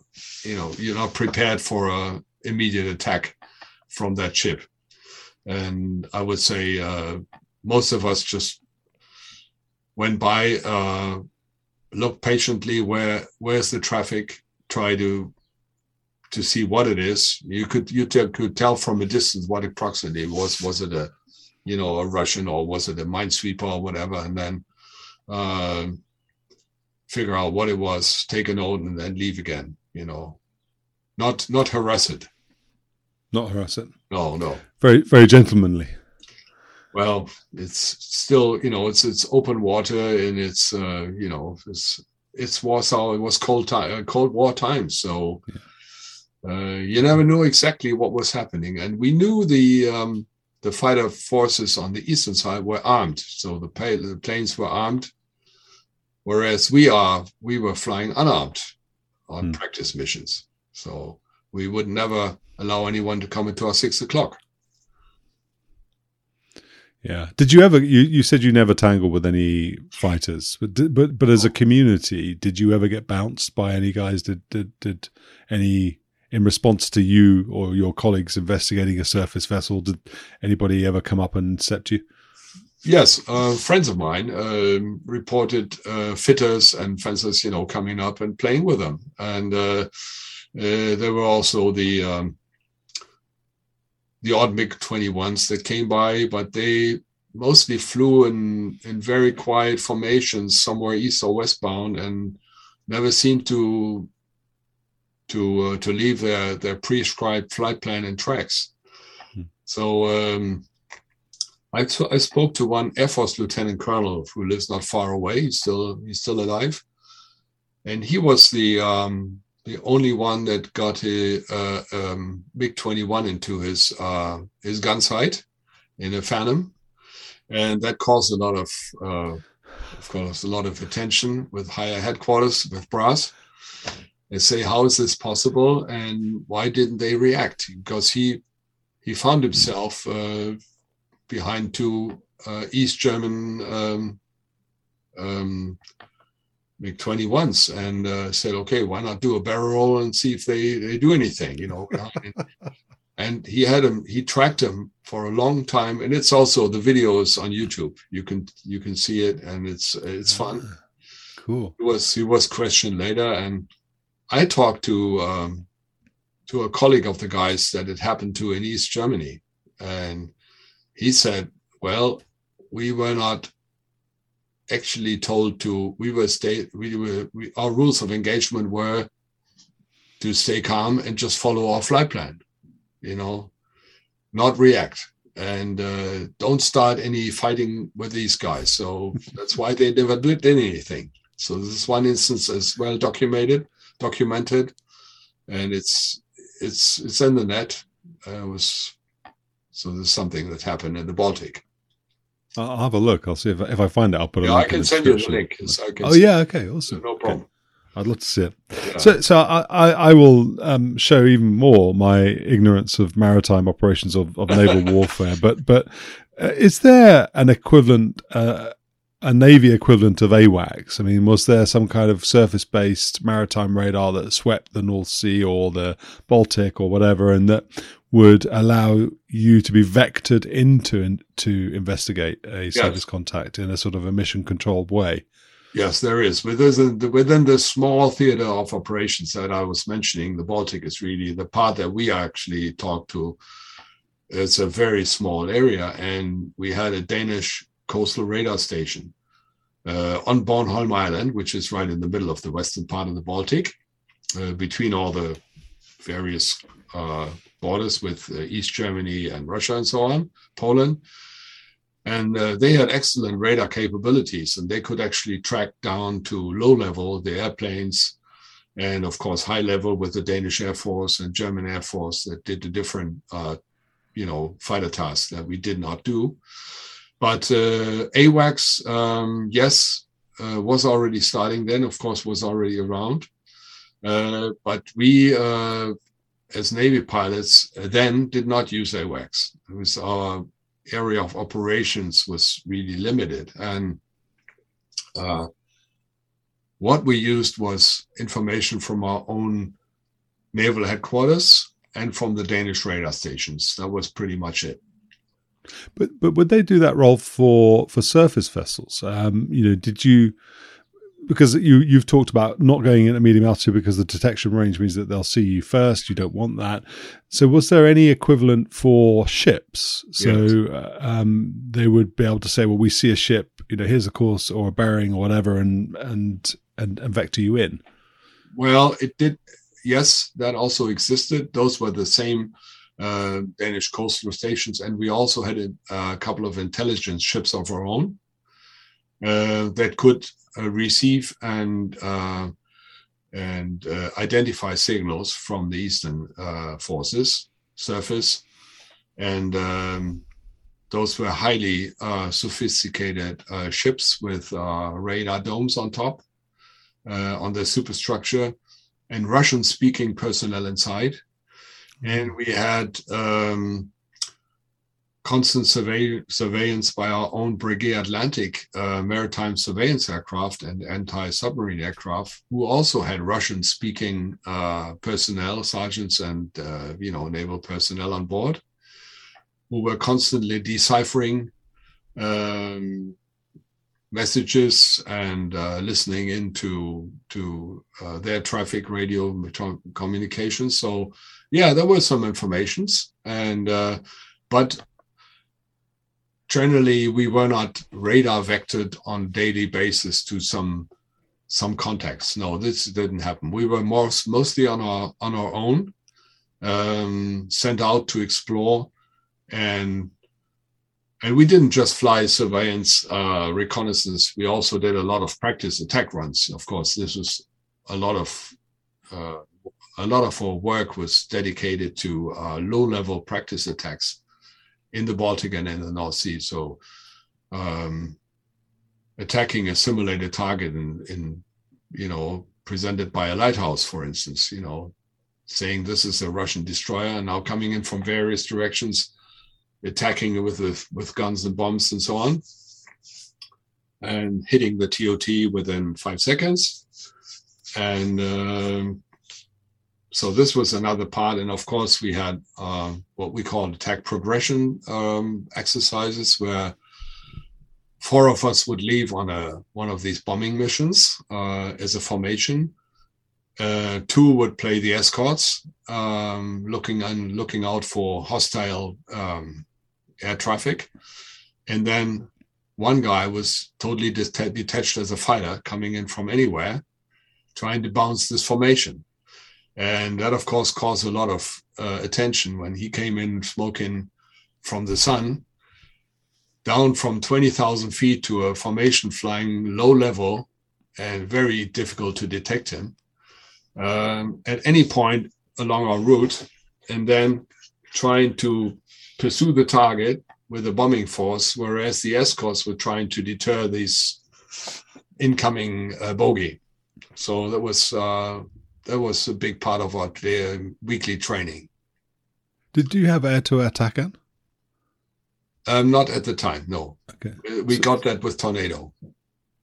you know, you're not prepared for a immediate attack from that ship, and I would say uh, most of us just went by, uh, looked patiently where where's the traffic, try to to see what it is. You could you te- could tell from a distance what approximately it was. Was it a you know a Russian or was it a minesweeper or whatever, and then uh, figure out what it was, take a note, and then leave again. You know, not not harass it. Not harass it. No, no. Very very gentlemanly. Well, it's still you know it's it's open water and it's uh, you know it's it's Warsaw. It was cold time, uh, Cold War times, so. Uh, you never knew exactly what was happening, and we knew the um, the fighter forces on the eastern side were armed, so the, the planes were armed, whereas we are we were flying unarmed on Hmm. practice missions. So we would never allow anyone to come into our six o'clock. Yeah. Did you ever? You, you said you never tangled with any fighters, but did, but but as a community, did you ever get bounced by any guys? Did did did any in response to you or your colleagues investigating a surface vessel? Did anybody ever come up and intercept you? Yes, uh, friends of mine um, reported uh, fitters and fencers, you know, coming up and playing with them, and uh, uh, there were also the um, the odd MiG 21s that came by, but they mostly flew in in very quiet formations somewhere east or westbound, and never seemed to to uh, to leave their their prescribed flight plan and tracks. Hmm. So. Um, I, t- I spoke to one Air Force lieutenant colonel who lives not far away. He's still he's still alive, and he was the um, the only one that got a, uh, um, twenty one into his uh, his gun sight in a Phantom, and that caused a lot of uh, of course a lot of attention with higher headquarters with brass. They say, how is this possible, and why didn't they react? Because he he found himself. Uh, behind two uh, East German um, um, MiG 21s and uh, said, okay, why not do a barrel roll and see if they, they do anything, you know? and he had him, he tracked him for a long time. And it's also the videos on YouTube. You can, you can see it and it's, it's fun. Ah, Cool. He was, he was questioned later. And I talked to, um, to a colleague of the guys that it happened to in East Germany. And he said, well, we were not actually told to, we were state, we were, we, our rules of engagement were to stay calm and just follow our flight plan, you know, not react and uh, don't start any fighting with these guys. So that's why they never did anything. So this is one instance as well documented, documented, and it's it's it's in the net. Uh, it was so there's something that happened in the Baltic. I'll have a look. I'll see if I, if I find it. I'll put it. Yeah, I can the send you the link. So Oh yeah. Okay. Awesome. no Okay. problem. I'd love to see it. Yeah. So, so I, I, I will um, show even more my ignorance of maritime operations of, of naval warfare. But, but uh, is there an equivalent, uh, a navy equivalent of AWACS? I mean, was there some kind of surface-based maritime radar that swept the North Sea or the Baltic or whatever, and that would allow you to be vectored into to investigate a service contact in a sort of a mission-controlled way? Yes, there is. Within the, within the small theater of operations that I was mentioning, the Baltic is really the part that we actually talk to. It's a very small area, and we had a Danish coastal radar station uh, on Bornholm Island, which is right in the middle of the western part of the Baltic, uh, between all the various uh, borders with uh, East Germany and Russia and so on, Poland. And uh, they had excellent radar capabilities, and they could actually track down to low level the airplanes, and of course high level with the Danish Air Force and German Air Force that did the different, uh, you know, fighter tasks that we did not do. But uh, AWACS, um, yes, uh, was already starting then. Of course, was already around. Uh, but we, as Navy pilots, then did not use AWACS. It was our area of operations was really limited, and uh, what we used was information from our own naval headquarters and from the Danish radar stations. That was pretty much it. But but would they do that role for for surface vessels? Um, you know, did you because you you've talked about not going in at medium altitude because the detection range means that they'll see you first. You don't want that. So was there any equivalent for ships? So yes. uh, um, they would be able to say, well, we see a ship. You know, here's a course or a bearing or whatever, and and and, and vector you in. Well, it did. Yes, that also existed. Those were the same uh, Danish coastal stations, and we also had a, a couple of intelligence ships of our own uh, that could receive and uh, and uh, identify signals from the eastern uh, forces surface, and um, those were highly sophisticated ships with radar domes on top on the superstructure, and Russian-speaking personnel inside. And we had um, constant survey- surveillance by our own Breguet Atlantic uh, maritime surveillance aircraft and anti-submarine aircraft, who also had Russian-speaking uh, personnel, sergeants and uh, you know naval personnel on board, who were constantly deciphering um, messages and uh, listening into to uh, their traffic radio communications. So yeah, there were some informations, and uh, but generally we were not radar vectored on daily basis to some some contacts. No, this didn't happen. We were most mostly on our on our own, um, sent out to explore, and and we didn't just fly surveillance uh, reconnaissance. We also did a lot of practice attack runs. Of course, this was a lot of uh, a lot of our work was dedicated to uh, low-level practice attacks in the Baltic and in the North Sea. So, um, attacking a simulated target in, in, you know, presented by a lighthouse, for instance, you know, saying this is a Russian destroyer and now coming in from various directions, attacking it with with guns and bombs and so on, and hitting the TOT within five seconds. And um, so this was another part and of course we had uh, what we call attack progression um, exercises where four of us would leave on a one of these bombing missions uh, as a formation. Uh, two would play the escorts um, looking and looking out for hostile um, air traffic. And then one guy was totally detached as a fighter coming in from anywhere trying to bounce this formation and that, of course, caused a lot of uh, attention when he came in smoking from the sun down from 20,000 feet to a formation flying low level and very difficult to detect him um, at any point along our route, and then trying to pursue the target with a bombing force, whereas the escorts were trying to deter these incoming uh, bogey. So that was uh, that was a big part of our weekly training. Did you have air to air TACAN? Um, not at the time, no. Okay. We so, got that with Tornado.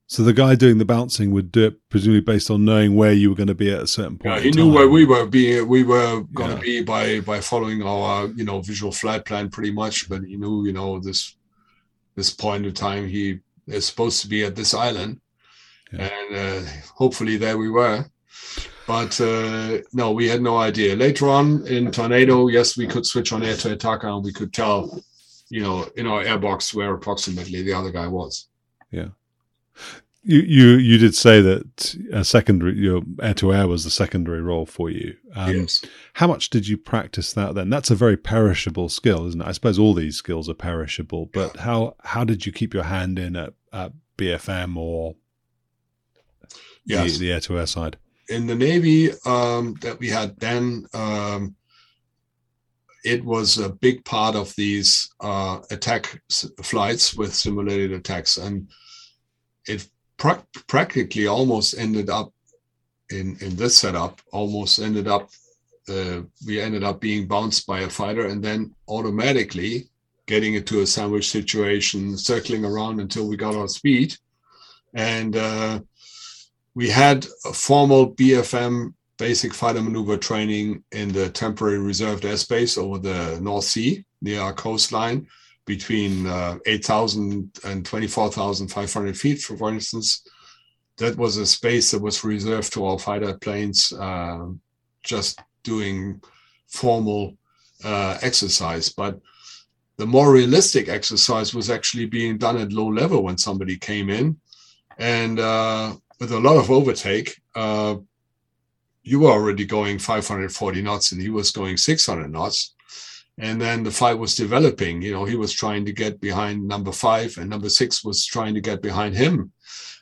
So the guy doing the bouncing would do it presumably based on knowing where you were going to be at a certain point. Yeah, he knew where we were being. We were going yeah. to be by by following our you know visual flight plan pretty much. But he knew you know this this point of time he is supposed to be at this island, yeah. and uh, hopefully there we were. But uh, no, we had no idea. Later on in Tornado, yes, we could switch on air to attack and we could tell, you know, in our airbox where approximately the other guy was. Yeah. You, you you did say that a secondary your air to air was the secondary role for you. Um, yes. How much did you practice that then? That's a very perishable skill, isn't it? I suppose all these skills are perishable, but yeah. how how did you keep your hand in at, at BFM or yes. the, the air to air side? In the Navy um, that we had then, um, it was a big part of these uh, attack flights with simulated attacks, and it pra- practically almost ended up in in this setup. Almost ended up, uh, we ended up being bounced by a fighter, and then automatically getting into a sandwich situation, circling around until we got our speed, and uh, we had a formal BFM basic fighter maneuver training in the temporary reserved airspace over the North Sea near our coastline between uh, 8,000 and 24,500 feet, for, instance. That was a space that was reserved to our fighter planes uh, just doing formal uh, exercise. But the more realistic exercise was actually being done at low level when somebody came in. And uh, with a lot of overtake, uh, you were already going 540 knots and he was going 600 knots. And then the fight was developing. You know, he was trying to get behind number five, and number six was trying to get behind him.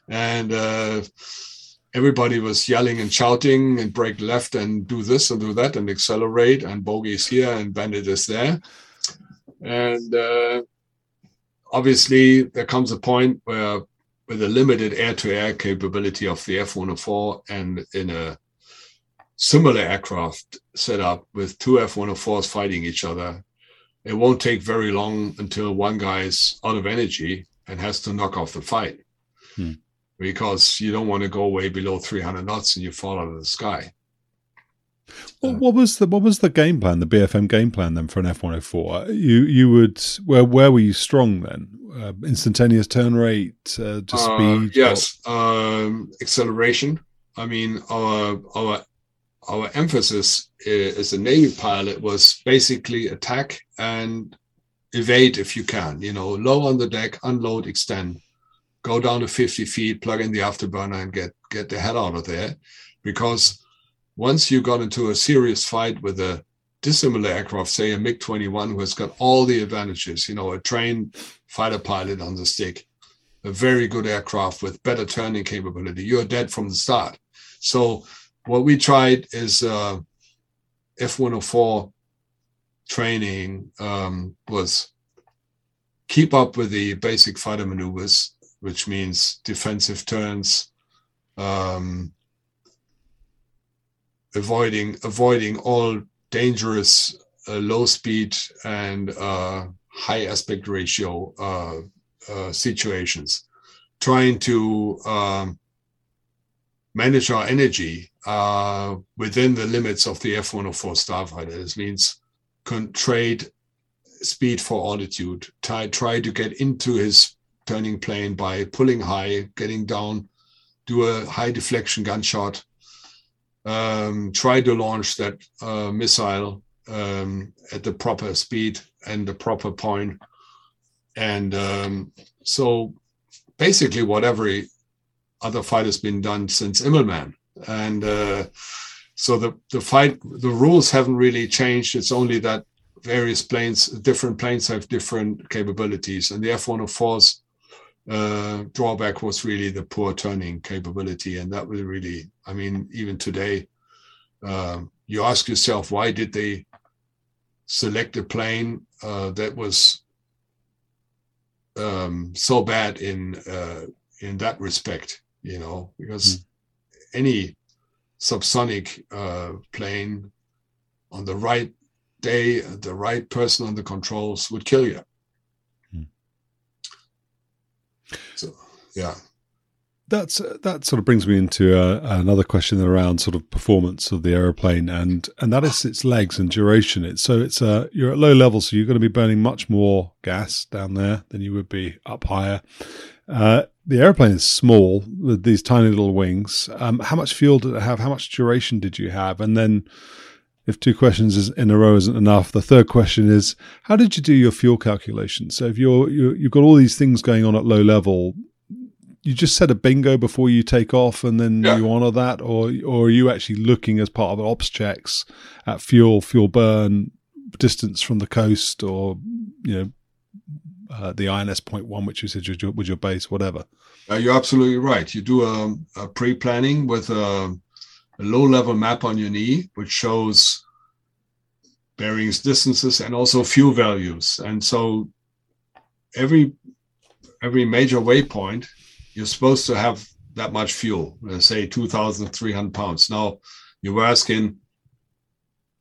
And uh, everybody was yelling and shouting and break left and do this and do that and accelerate and bogey is here and bandit is there. And uh, obviously, there comes a point where, with the limited air-to-air capability of the F-104 and in a similar aircraft setup with two F-104s fighting each other, it won't take very long until one guy is out of energy and has to knock off the fight. Hmm. Because you don't want to go way below 300 knots and you fall out of the sky. Well, what was the what was the game plan, the BFM game plan then for an F one hundred four? You you would where where were you strong then? Uh, instantaneous turn rate, uh, to uh, speed. yes, um, acceleration. I mean, our our our emphasis as a Navy pilot was basically attack and evade if you can. You know, low on the deck, unload, extend, go down to 50 feet, plug in the afterburner, and get get the hell out of there. Because once you got into a serious fight with a dissimilar aircraft, say a MiG 21, who has got all the advantages, you know, a trained fighter pilot on the stick, a very good aircraft with better turning capability, you're dead from the start. So what we tried is uh, F-104 training um, was keep up with the basic fighter maneuvers, which means defensive turns, um, avoiding avoiding all dangerous uh, low speed and uh, high aspect ratio uh, uh situations, trying to um, manage our energy uh, within the limits of the F-104 Starfighter. This means can trade speed for altitude, try, try to get into his turning plane by pulling high, getting down, do a high deflection gunshot, um, try to launch that uh, missile um, at the proper speed and the proper point. And um, so basically whatever other fight has been done since Immelmann. And uh, so the, the fight, the rules haven't really changed. It's only that various planes, different planes have different capabilities. And the F-104's uh, drawback was really the poor turning capability. And that was really, I mean, even today, uh, you ask yourself, why did they select a plane uh, that was um, so bad in uh, in that respect? you know, because mm. any subsonic uh, plane on the right day, the right person on the controls would kill you. Mm. So, yeah. That's uh, that sort of brings me into uh, another question around sort of performance of the aeroplane, and and that is its legs and duration. It's so it's uh, you're at low level, so you're going to be burning much more gas down there than you would be up higher. Uh, the airplane is small with these tiny little wings. Um, how much fuel did it have? How much duration did you have? And then, if two questions in a row isn't enough, the third question is: How did you do your fuel calculation? So if you're, you're you've got all these things going on at low level, you just set a bingo before you take off, and then Yeah. you honor that, or or are you actually looking as part of the ops checks at fuel, fuel burn, distance from the coast, or you know uh, the INS point one, which was your, was your base, whatever. Uh, you're absolutely right. You do a, a pre-planning with a, a low-level map on your knee, which shows bearings, distances, and also fuel values. And so every every major waypoint, you're supposed to have that much fuel, say 2,300 pounds. Now, you were asking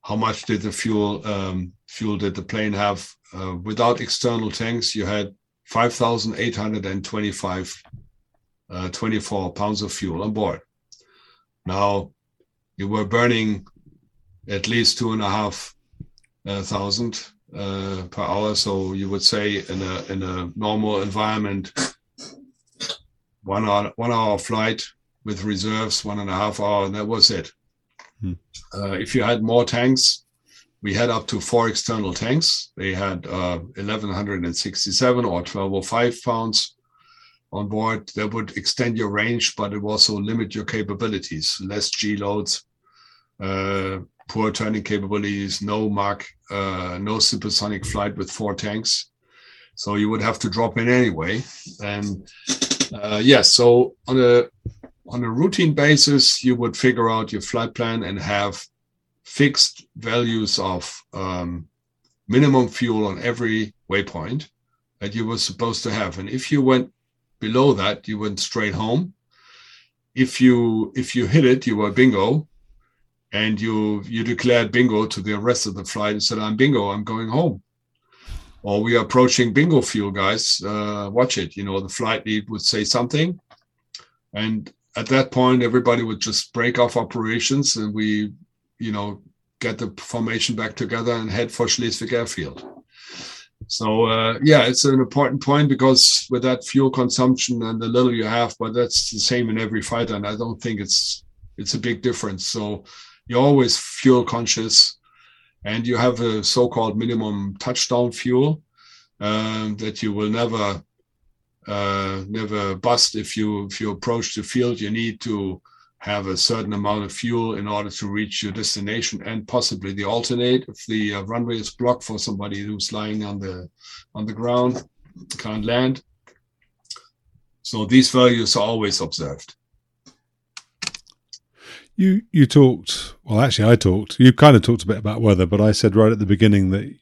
how much did the fuel um, fuel did the plane have? Uh, without external tanks, you had 5,825 uh, 24 pounds of fuel on board. Now, you were burning at least two and a half uh, thousand uh, per hour. So you would say in a in a normal environment, one hour one hour flight with reserves, one and a half hour, and that was it. Hmm. Uh, if you had more tanks, we had up to four external tanks. They had uh, 1167 or 1205 pounds on board. That would extend your range, but it also limit your capabilities. Less G loads, uh, poor turning capabilities, no Mach, uh, no supersonic flight with four tanks. So you would have to drop in anyway. And uh, yes, so on a on a routine basis, you would figure out your flight plan and have fixed values of um, minimum fuel on every waypoint that you were supposed to have. And if you went below that, you went straight home. If you if you hit it, you were bingo, and you you declared bingo to the rest of the flight and said, "I'm bingo. I'm going home." Or we are approaching bingo fuel, guys. Uh, watch it. You know, the flight lead would say something, and at that point, everybody would just break off operations, and we, you know, get the formation back together and head for Schleswig Airfield. So uh, yeah, it's an important point because with that fuel consumption and the little you have, but that's the same in every fighter, and I don't think it's it's a big difference. So you're always fuel conscious, and you have a so-called minimum touchdown fuel um, that you will never uh, never bust if you if you approach the field. You need to have a certain amount of fuel in order to reach your destination and possibly the alternate. If the uh, runway is blocked for somebody who's lying on the on the ground can't land. So these values are always observed You you talked well. Actually, I talked. You kind of talked a bit about weather, but I said right at the beginning that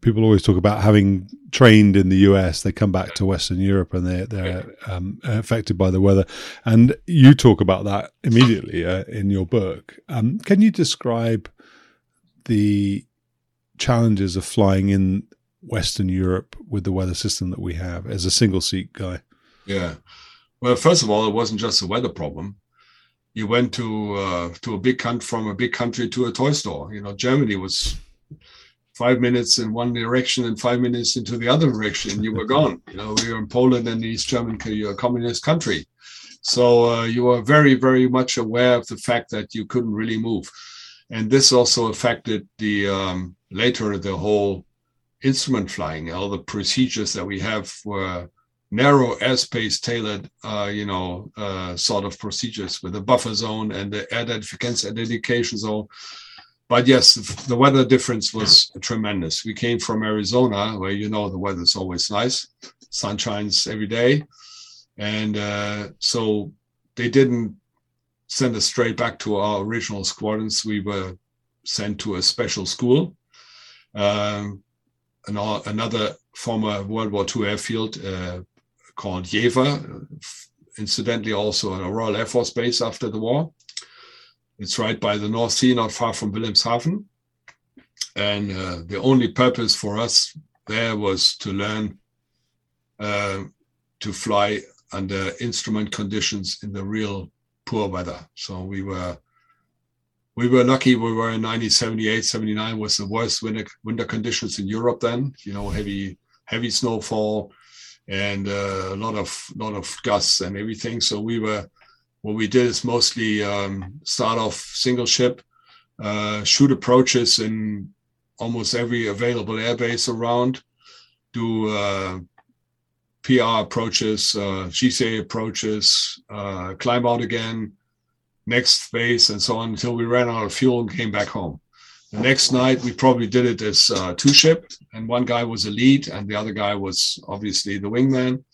people always talk about having trained in the US. They come back to Western Europe and they they're um, affected by the weather. And you talk about that immediately uh, in your book. Um, can you describe the challenges of flying in Western Europe with the weather system that we have as a single seat guy? yeah well first of all it wasn't just a weather problem you went to uh, to a big country from a big country to a toy store. You know germany was five minutes in one direction and five minutes into the other direction and you were gone. You know we were in poland and east german a communist country. So uh, you were very very much aware of the fact that you couldn't really move. And this also affected the um, later the whole instrument flying. All the procedures that we have were narrow airspace tailored uh, you know uh, sort of procedures with a buffer zone and the air defense identification zone but yes, the weather difference was tremendous. We came from Arizona, where you know the weather's always nice, sun shines every day, and uh, so they didn't send us straight back to our original squadrons. We were sent to a special school, um, another former World War II airfield uh, called Jever, incidentally also a Royal Air Force base after the war. It's right by the North Sea, not far from Wilhelmshaven. And uh, the only purpose for us there was to learn uh, to fly under instrument conditions in the real poor weather. So we were we were lucky. We were in 1978, 79 was the worst winter winter conditions in Europe then. You know, heavy heavy snowfall and uh, a lot of lot of gusts and everything. So we were what we did is mostly um, start off single ship, uh, shoot approaches in almost every available airbase around, do uh, PAR approaches, uh, GCA approaches, uh, climb out again, next base, and so on until we ran out of fuel and came back home. The next night, we probably did it as uh, two ship, and one guy was a lead, and the other guy was obviously the wingman.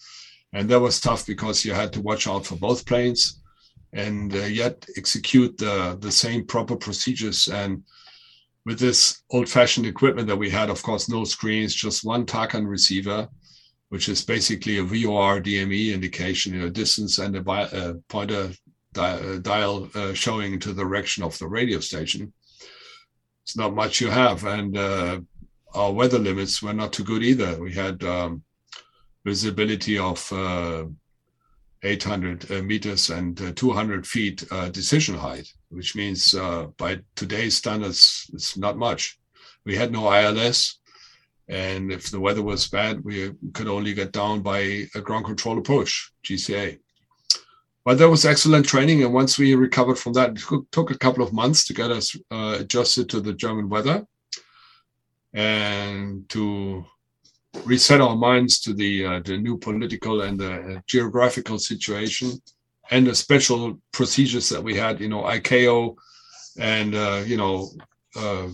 And that was tough because you had to watch out for both planes and uh, yet execute the, the same proper procedures. And with this old fashioned equipment that we had, of course, no screens, just one TACAN receiver, which is basically a VOR DME indication, you know, distance and a uh, pointer di- uh, dial uh, showing to the direction of the radio station. It's not much you have. And uh, our weather limits were not too good either. We had um, visibility of uh, 800 uh, meters and uh, 200 feet uh, decision height, which means by today's standards, it's not much. We had no ILS. And if the weather was bad, we could only get down by a ground control approach, GCA. But that was excellent training. And once we recovered from that, it took a couple of months to get us uh, adjusted to the German weather and to reset our minds to the uh, the new political and the uh, geographical situation and the special procedures that we had you know ICAO and uh, you know uh,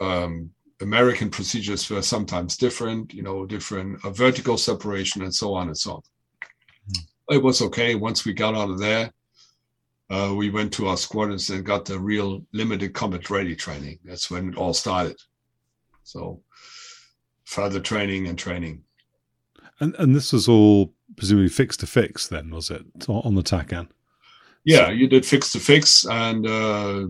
um, American procedures were sometimes different you know different vertical separation and so on and so on. It was okay once we got out of there uh, we went to our squadrons and got the real limited combat ready training that's when it all started so further training and training. And and this was all presumably fix to fix then, was it, on the TACAN? Yeah, you did fix to fix, and uh,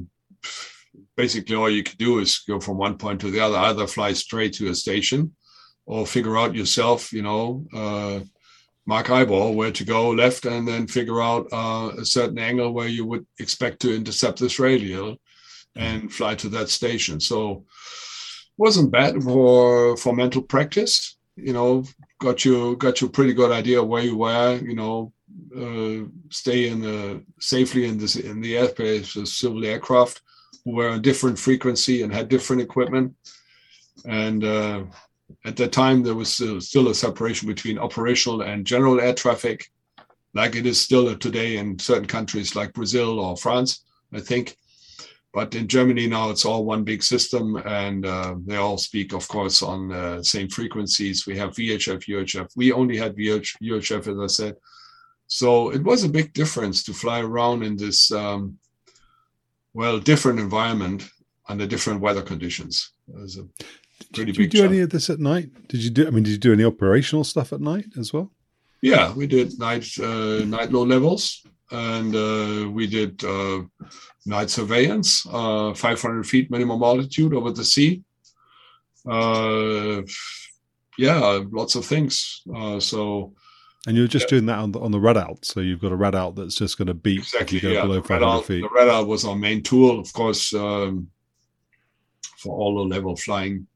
basically all you could do is go from one point to the other, either fly straight to a station or figure out yourself, you know, uh, mark eyeball where to go left, and then figure out uh, a certain angle where you would expect to intercept this radial and fly to that station. So wasn't bad for for mental practice. You know, got you got you a pretty good idea where you were. You know, uh, stay in the safely in the in the airspace of civil aircraft who were on different frequency and had different equipment. And uh, at that time, there was uh, still a separation between operational and general air traffic, like it is still today in certain countries like Brazil or France, I think. But in Germany now, it's all one big system, and uh, they all speak, of course, on the same frequencies. We have VHF, UHF. We only had VH, UHF, as I said. So it was a big difference to fly around in this, um, well, different environment under different weather conditions. A pretty did you do challenge. any of this at night? Did you do? I mean, did you do any operational stuff at night as well? Yeah, we did night uh, night low levels and uh, we did uh, night surveillance, uh, 500 feet minimum altitude over the sea. Uh, yeah, lots of things. Uh, so. And you're just yeah. doing that on the on the so you've got a Radalt that's just going to beat exactly, go yeah, below 500 feet. The Radalt was our main tool, of course, um, for all the level flying,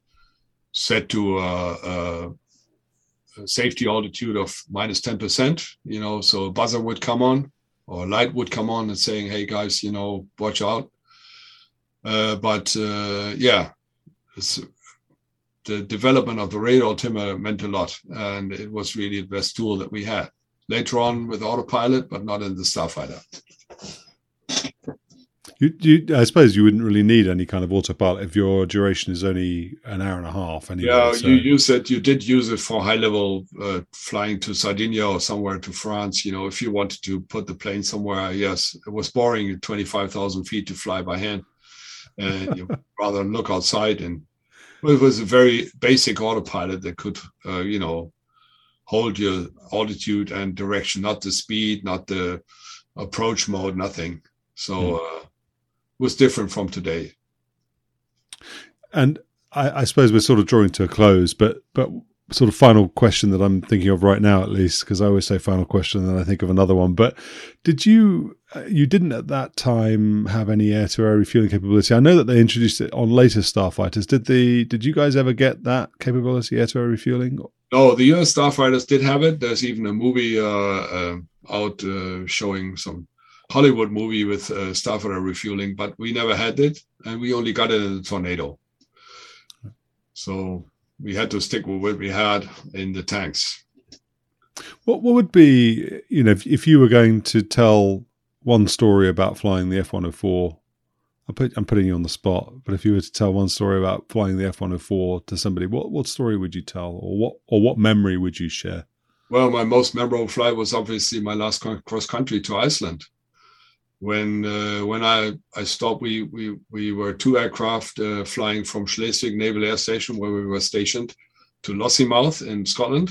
set to a safety altitude of minus 10%, you know, so a buzzer would come on or light would come on and saying, "Hey guys, you know, watch out." Uh, but uh, yeah, the development of the radar altimeter meant a lot, and it was really the best tool that we had. Later on with autopilot, but not in the Starfighter. You, you, I suppose you wouldn't really need any kind of autopilot if your duration is only an hour and a half. Anyway, yeah, so. you use it. You did use it for high level uh, flying to Sardinia or somewhere to France. You know, if you wanted to put the plane somewhere, yes, it was boring at twenty five thousand feet to fly by hand, and you rather look outside. And well, it was a very basic autopilot that could, uh, you know, hold your altitude and direction, not the speed, not the approach mode, nothing. So. Mm. Uh, was different from today. And I, I, suppose we're sort of drawing to a close, but but sort of final question that I'm thinking of right now, at least, because I always say final question, and then I think of another one. But did you uh, you didn't at that time have any air to air refueling capability? I know that they introduced it on later starfighters. Did the did you guys ever get that capability, air to air refueling? No, the US starfighters did have it. There's even a movie uh, uh, out uh, showing some Hollywood movie with uh, starfighter refueling, but we never had it, and we only got it in the tornado. So we had to stick with what we had in the tanks. What what would be you know if, if you were going to tell one story about flying the F one hundred four? I put I'm putting you on the spot, but if you were to tell one story about flying the F one hundred four to somebody, what what story would you tell, or what or what memory would you share? Well, my most memorable flight was obviously my last cross country to Iceland. When uh, when I, I stopped, we we we were two aircraft uh, flying from Schleswig Naval Air Station, where we were stationed, to Lossiemouth in Scotland,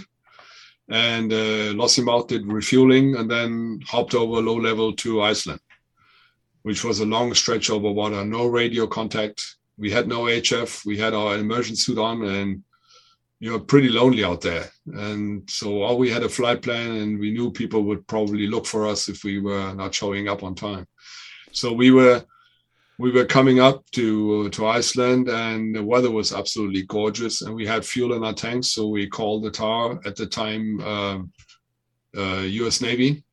and uh, Lossiemouth did refueling and then hopped over low level to Iceland, which was a long stretch over water, no radio contact. We had no HF. We had our immersion suit on, and you know pretty lonely out there. And so all we had a flight plan and we knew people would probably look for us if we were not showing up on time. So we were we were coming up to to iceland and the weather was absolutely gorgeous and we had fuel in our tanks. So we called the tar at the time uh, uh, us navy.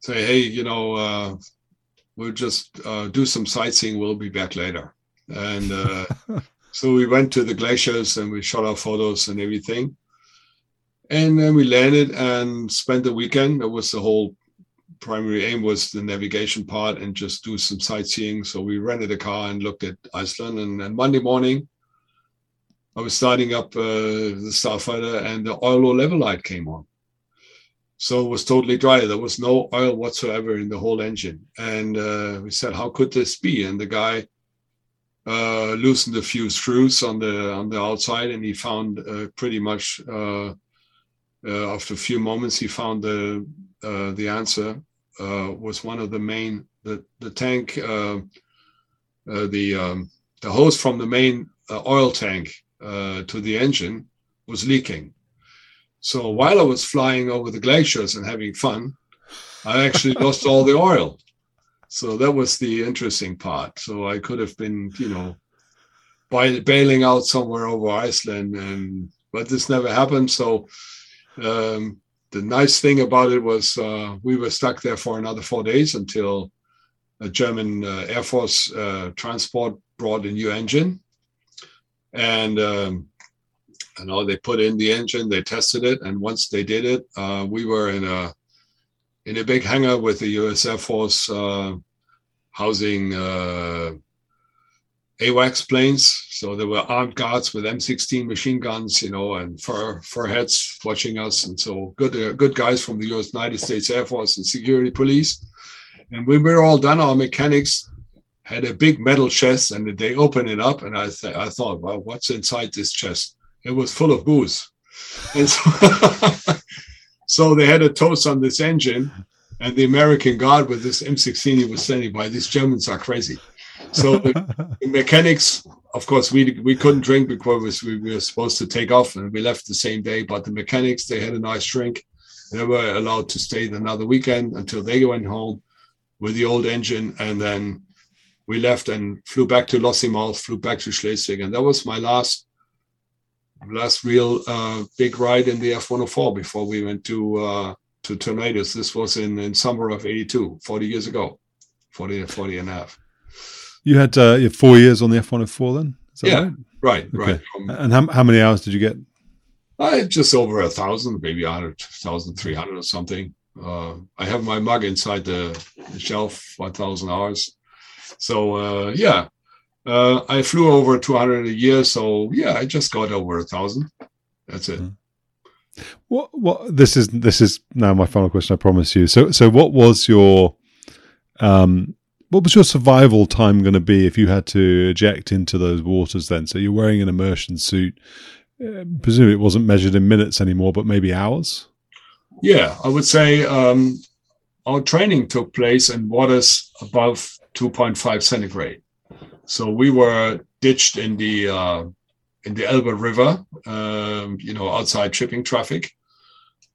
Say hey you know uh, we'll just uh, do some sightseeing. We'll be back later. And uh, So we went to the glaciers and we shot our photos and everything. And then we landed and spent the weekend. That was the whole primary aim was the navigation part and just do some sightseeing. So we rented a car and looked at Iceland. And, Monday morning, I was starting up uh, the Starfighter and the oil level light came on. So it was totally dry. There was no oil whatsoever in the whole engine. And uh, we said, how could this be? And the guy uh, loosened a few screws on the on the outside, and he found uh, pretty much uh, uh after a few moments he found the uh, the answer was one of the main the the tank the um, the hose from the main oil tank to the engine was leaking. So while I was flying over the glaciers and having fun, I actually lost all the oil so that was the interesting part. So I could have been, you know, by bailing out somewhere over Iceland, and but this never happened. So um, the nice thing about it was uh, we were stuck there for another four days until a German uh, Air Force uh, transport brought a new engine, and um, you know they put in the engine, they tested it, and once they did it, uh, we were in a in a big hangar with the U.S. Air Force uh, housing uh, AWACS planes. So there were armed guards with M16 machine guns, you know, and fur fur heads watching us, and so good uh, good guys from the U.S. United States Air Force and security police. And when we were all done, our mechanics had a big metal chest, and they opened it up, and I th- I thought, well, what's inside this chest? It was full of booze, and so. So they had a toast on this engine, and the American guard with this M16 he was standing by. These Germans are crazy. So the, the, mechanics, of course, we we couldn't drink because we were supposed to take off, and we left the same day. But the mechanics, they had a nice drink. They were allowed to stay another weekend until they went home with the old engine, and then we left and flew back to Lossiemouth, flew back to Schleswig, and that was my last last real uh, big ride in the F-104 before we went to uh, to Tornadoes. This was in, in summer of 82, 40 years ago, 40, 40 and a half. You had, uh, you had four years on the F-104 then? yeah, right, right. right. Um, and how, how many hours did you get? I just over a thousand, maybe a hundred thousand, three hundred or something. Uh, I have my mug inside the, the shelf, 1,000 hours. So, uh, yeah, uh, I flew over 200 a year, so yeah, I just got over a thousand. That's it. Mm-hmm. What? What? This is this is now my final question. I promise you. So, so what was your, um, what was your survival time going to be if you had to eject into those waters? Then, so you're wearing an immersion suit. Uh, presumably, it wasn't measured in minutes anymore, but maybe hours. Yeah, I would say um, our training took place in waters above 2.5 centigrade. So we were ditched in the uh, in the Elbe River, um, you know, outside shipping traffic,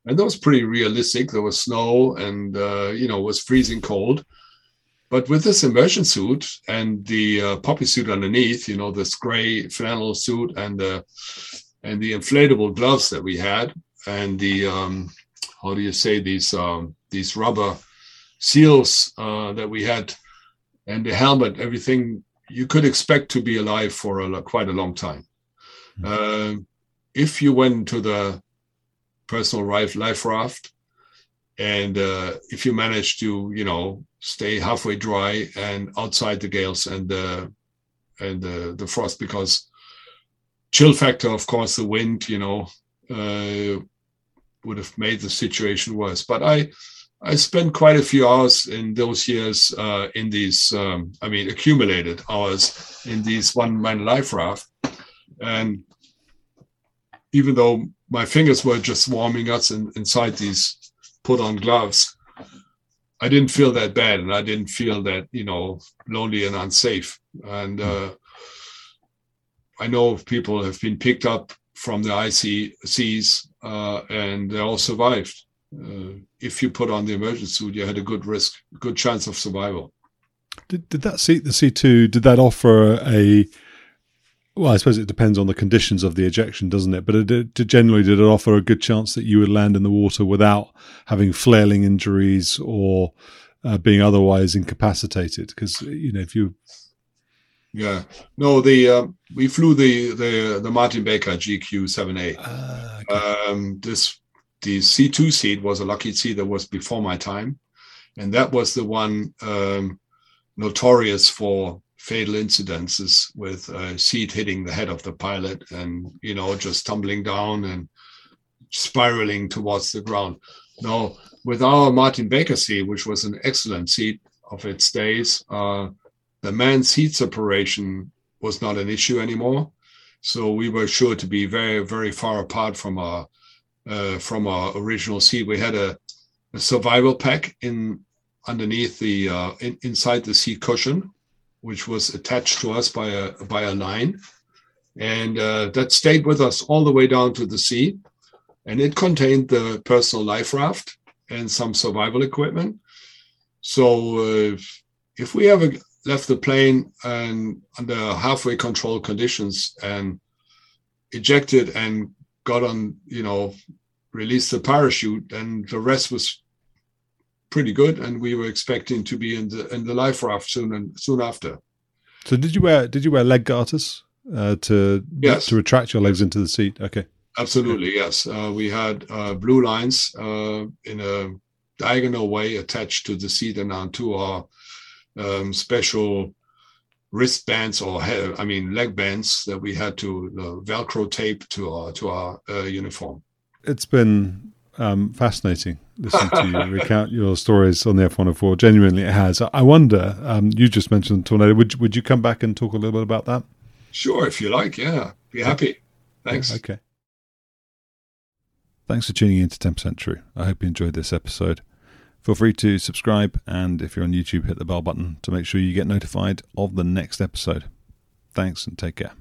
and that was pretty realistic. There was snow, and uh, you know, it was freezing cold. But with this immersion suit and the uh, poppy suit underneath, you know, this gray flannel suit and the and the inflatable gloves that we had, and the um, how do you say these um, these rubber seals uh, that we had, and the helmet, everything you could expect to be alive for a, quite a long time. Mm-hmm. Uh, if you went to the personal life life raft, and uh, if you manage to you know stay halfway dry and outside the gales and the and the, the frost because chill factor, of course, the wind, you know, uh, would have made the situation worse. But I I spent quite a few hours in those years uh, in these, um, I mean, accumulated hours in these one man life raft. And even though my fingers were just warming up in, inside these put on gloves, I didn't feel that bad and I didn't feel that, you know, lonely and unsafe. And uh, I know people have been picked up from the seas uh, and they all survived uh, if you put on the emergency suit, you had a good risk, good chance of survival. Did, did that C the C two did that offer a? Well, I suppose it depends on the conditions of the ejection, doesn't it? But it, it, generally, did it offer a good chance that you would land in the water without having flailing injuries or uh, being otherwise incapacitated? Because you know, if you yeah, no, the uh, we flew the the the Martin Baker GQ seven A. Uh, okay. um, this the C2 seat was a Lockheed seat that was before my time. And that was the one um, notorious for fatal incidences with a seat hitting the head of the pilot and, you know, just tumbling down and spiraling towards the ground. Now, with our Martin Baker seat, which was an excellent seat of its days, uh, the man seat separation was not an issue anymore. So we were sure to be very, very far apart from our uh, from our original seat. We had a, a survival pack in underneath the uh, in, inside the seat cushion, which was attached to us by a by a line, and uh, that stayed with us all the way down to the sea, and it contained the personal life raft and some survival equipment. So uh, if we ever left the plane and under halfway control conditions and ejected and got on, you know, released the parachute, and the rest was pretty good. And we were expecting to be in the in the life raft soon and soon after. So did you wear did you wear leg garters uh, to yes. to retract your legs into the seat? Okay. Absolutely, yes. Uh, we had uh, blue lines uh, in a diagonal way attached to the seat and onto our um, special wristbands or I mean leg bands that we had to uh, Velcro tape to our to our uh, uniform. It's been um, fascinating listening to you recount your stories on the F104. Genuinely, it has. I wonder. Um, you just mentioned tornado. Would would you come back and talk a little bit about that? Sure, if you like. Yeah, be happy. Thanks. Okay. Thanks for tuning in to 10% True. I hope you enjoyed this episode. Feel free to subscribe, and if you're on YouTube, hit the bell button to make sure you get notified of the next episode. Thanks and take care.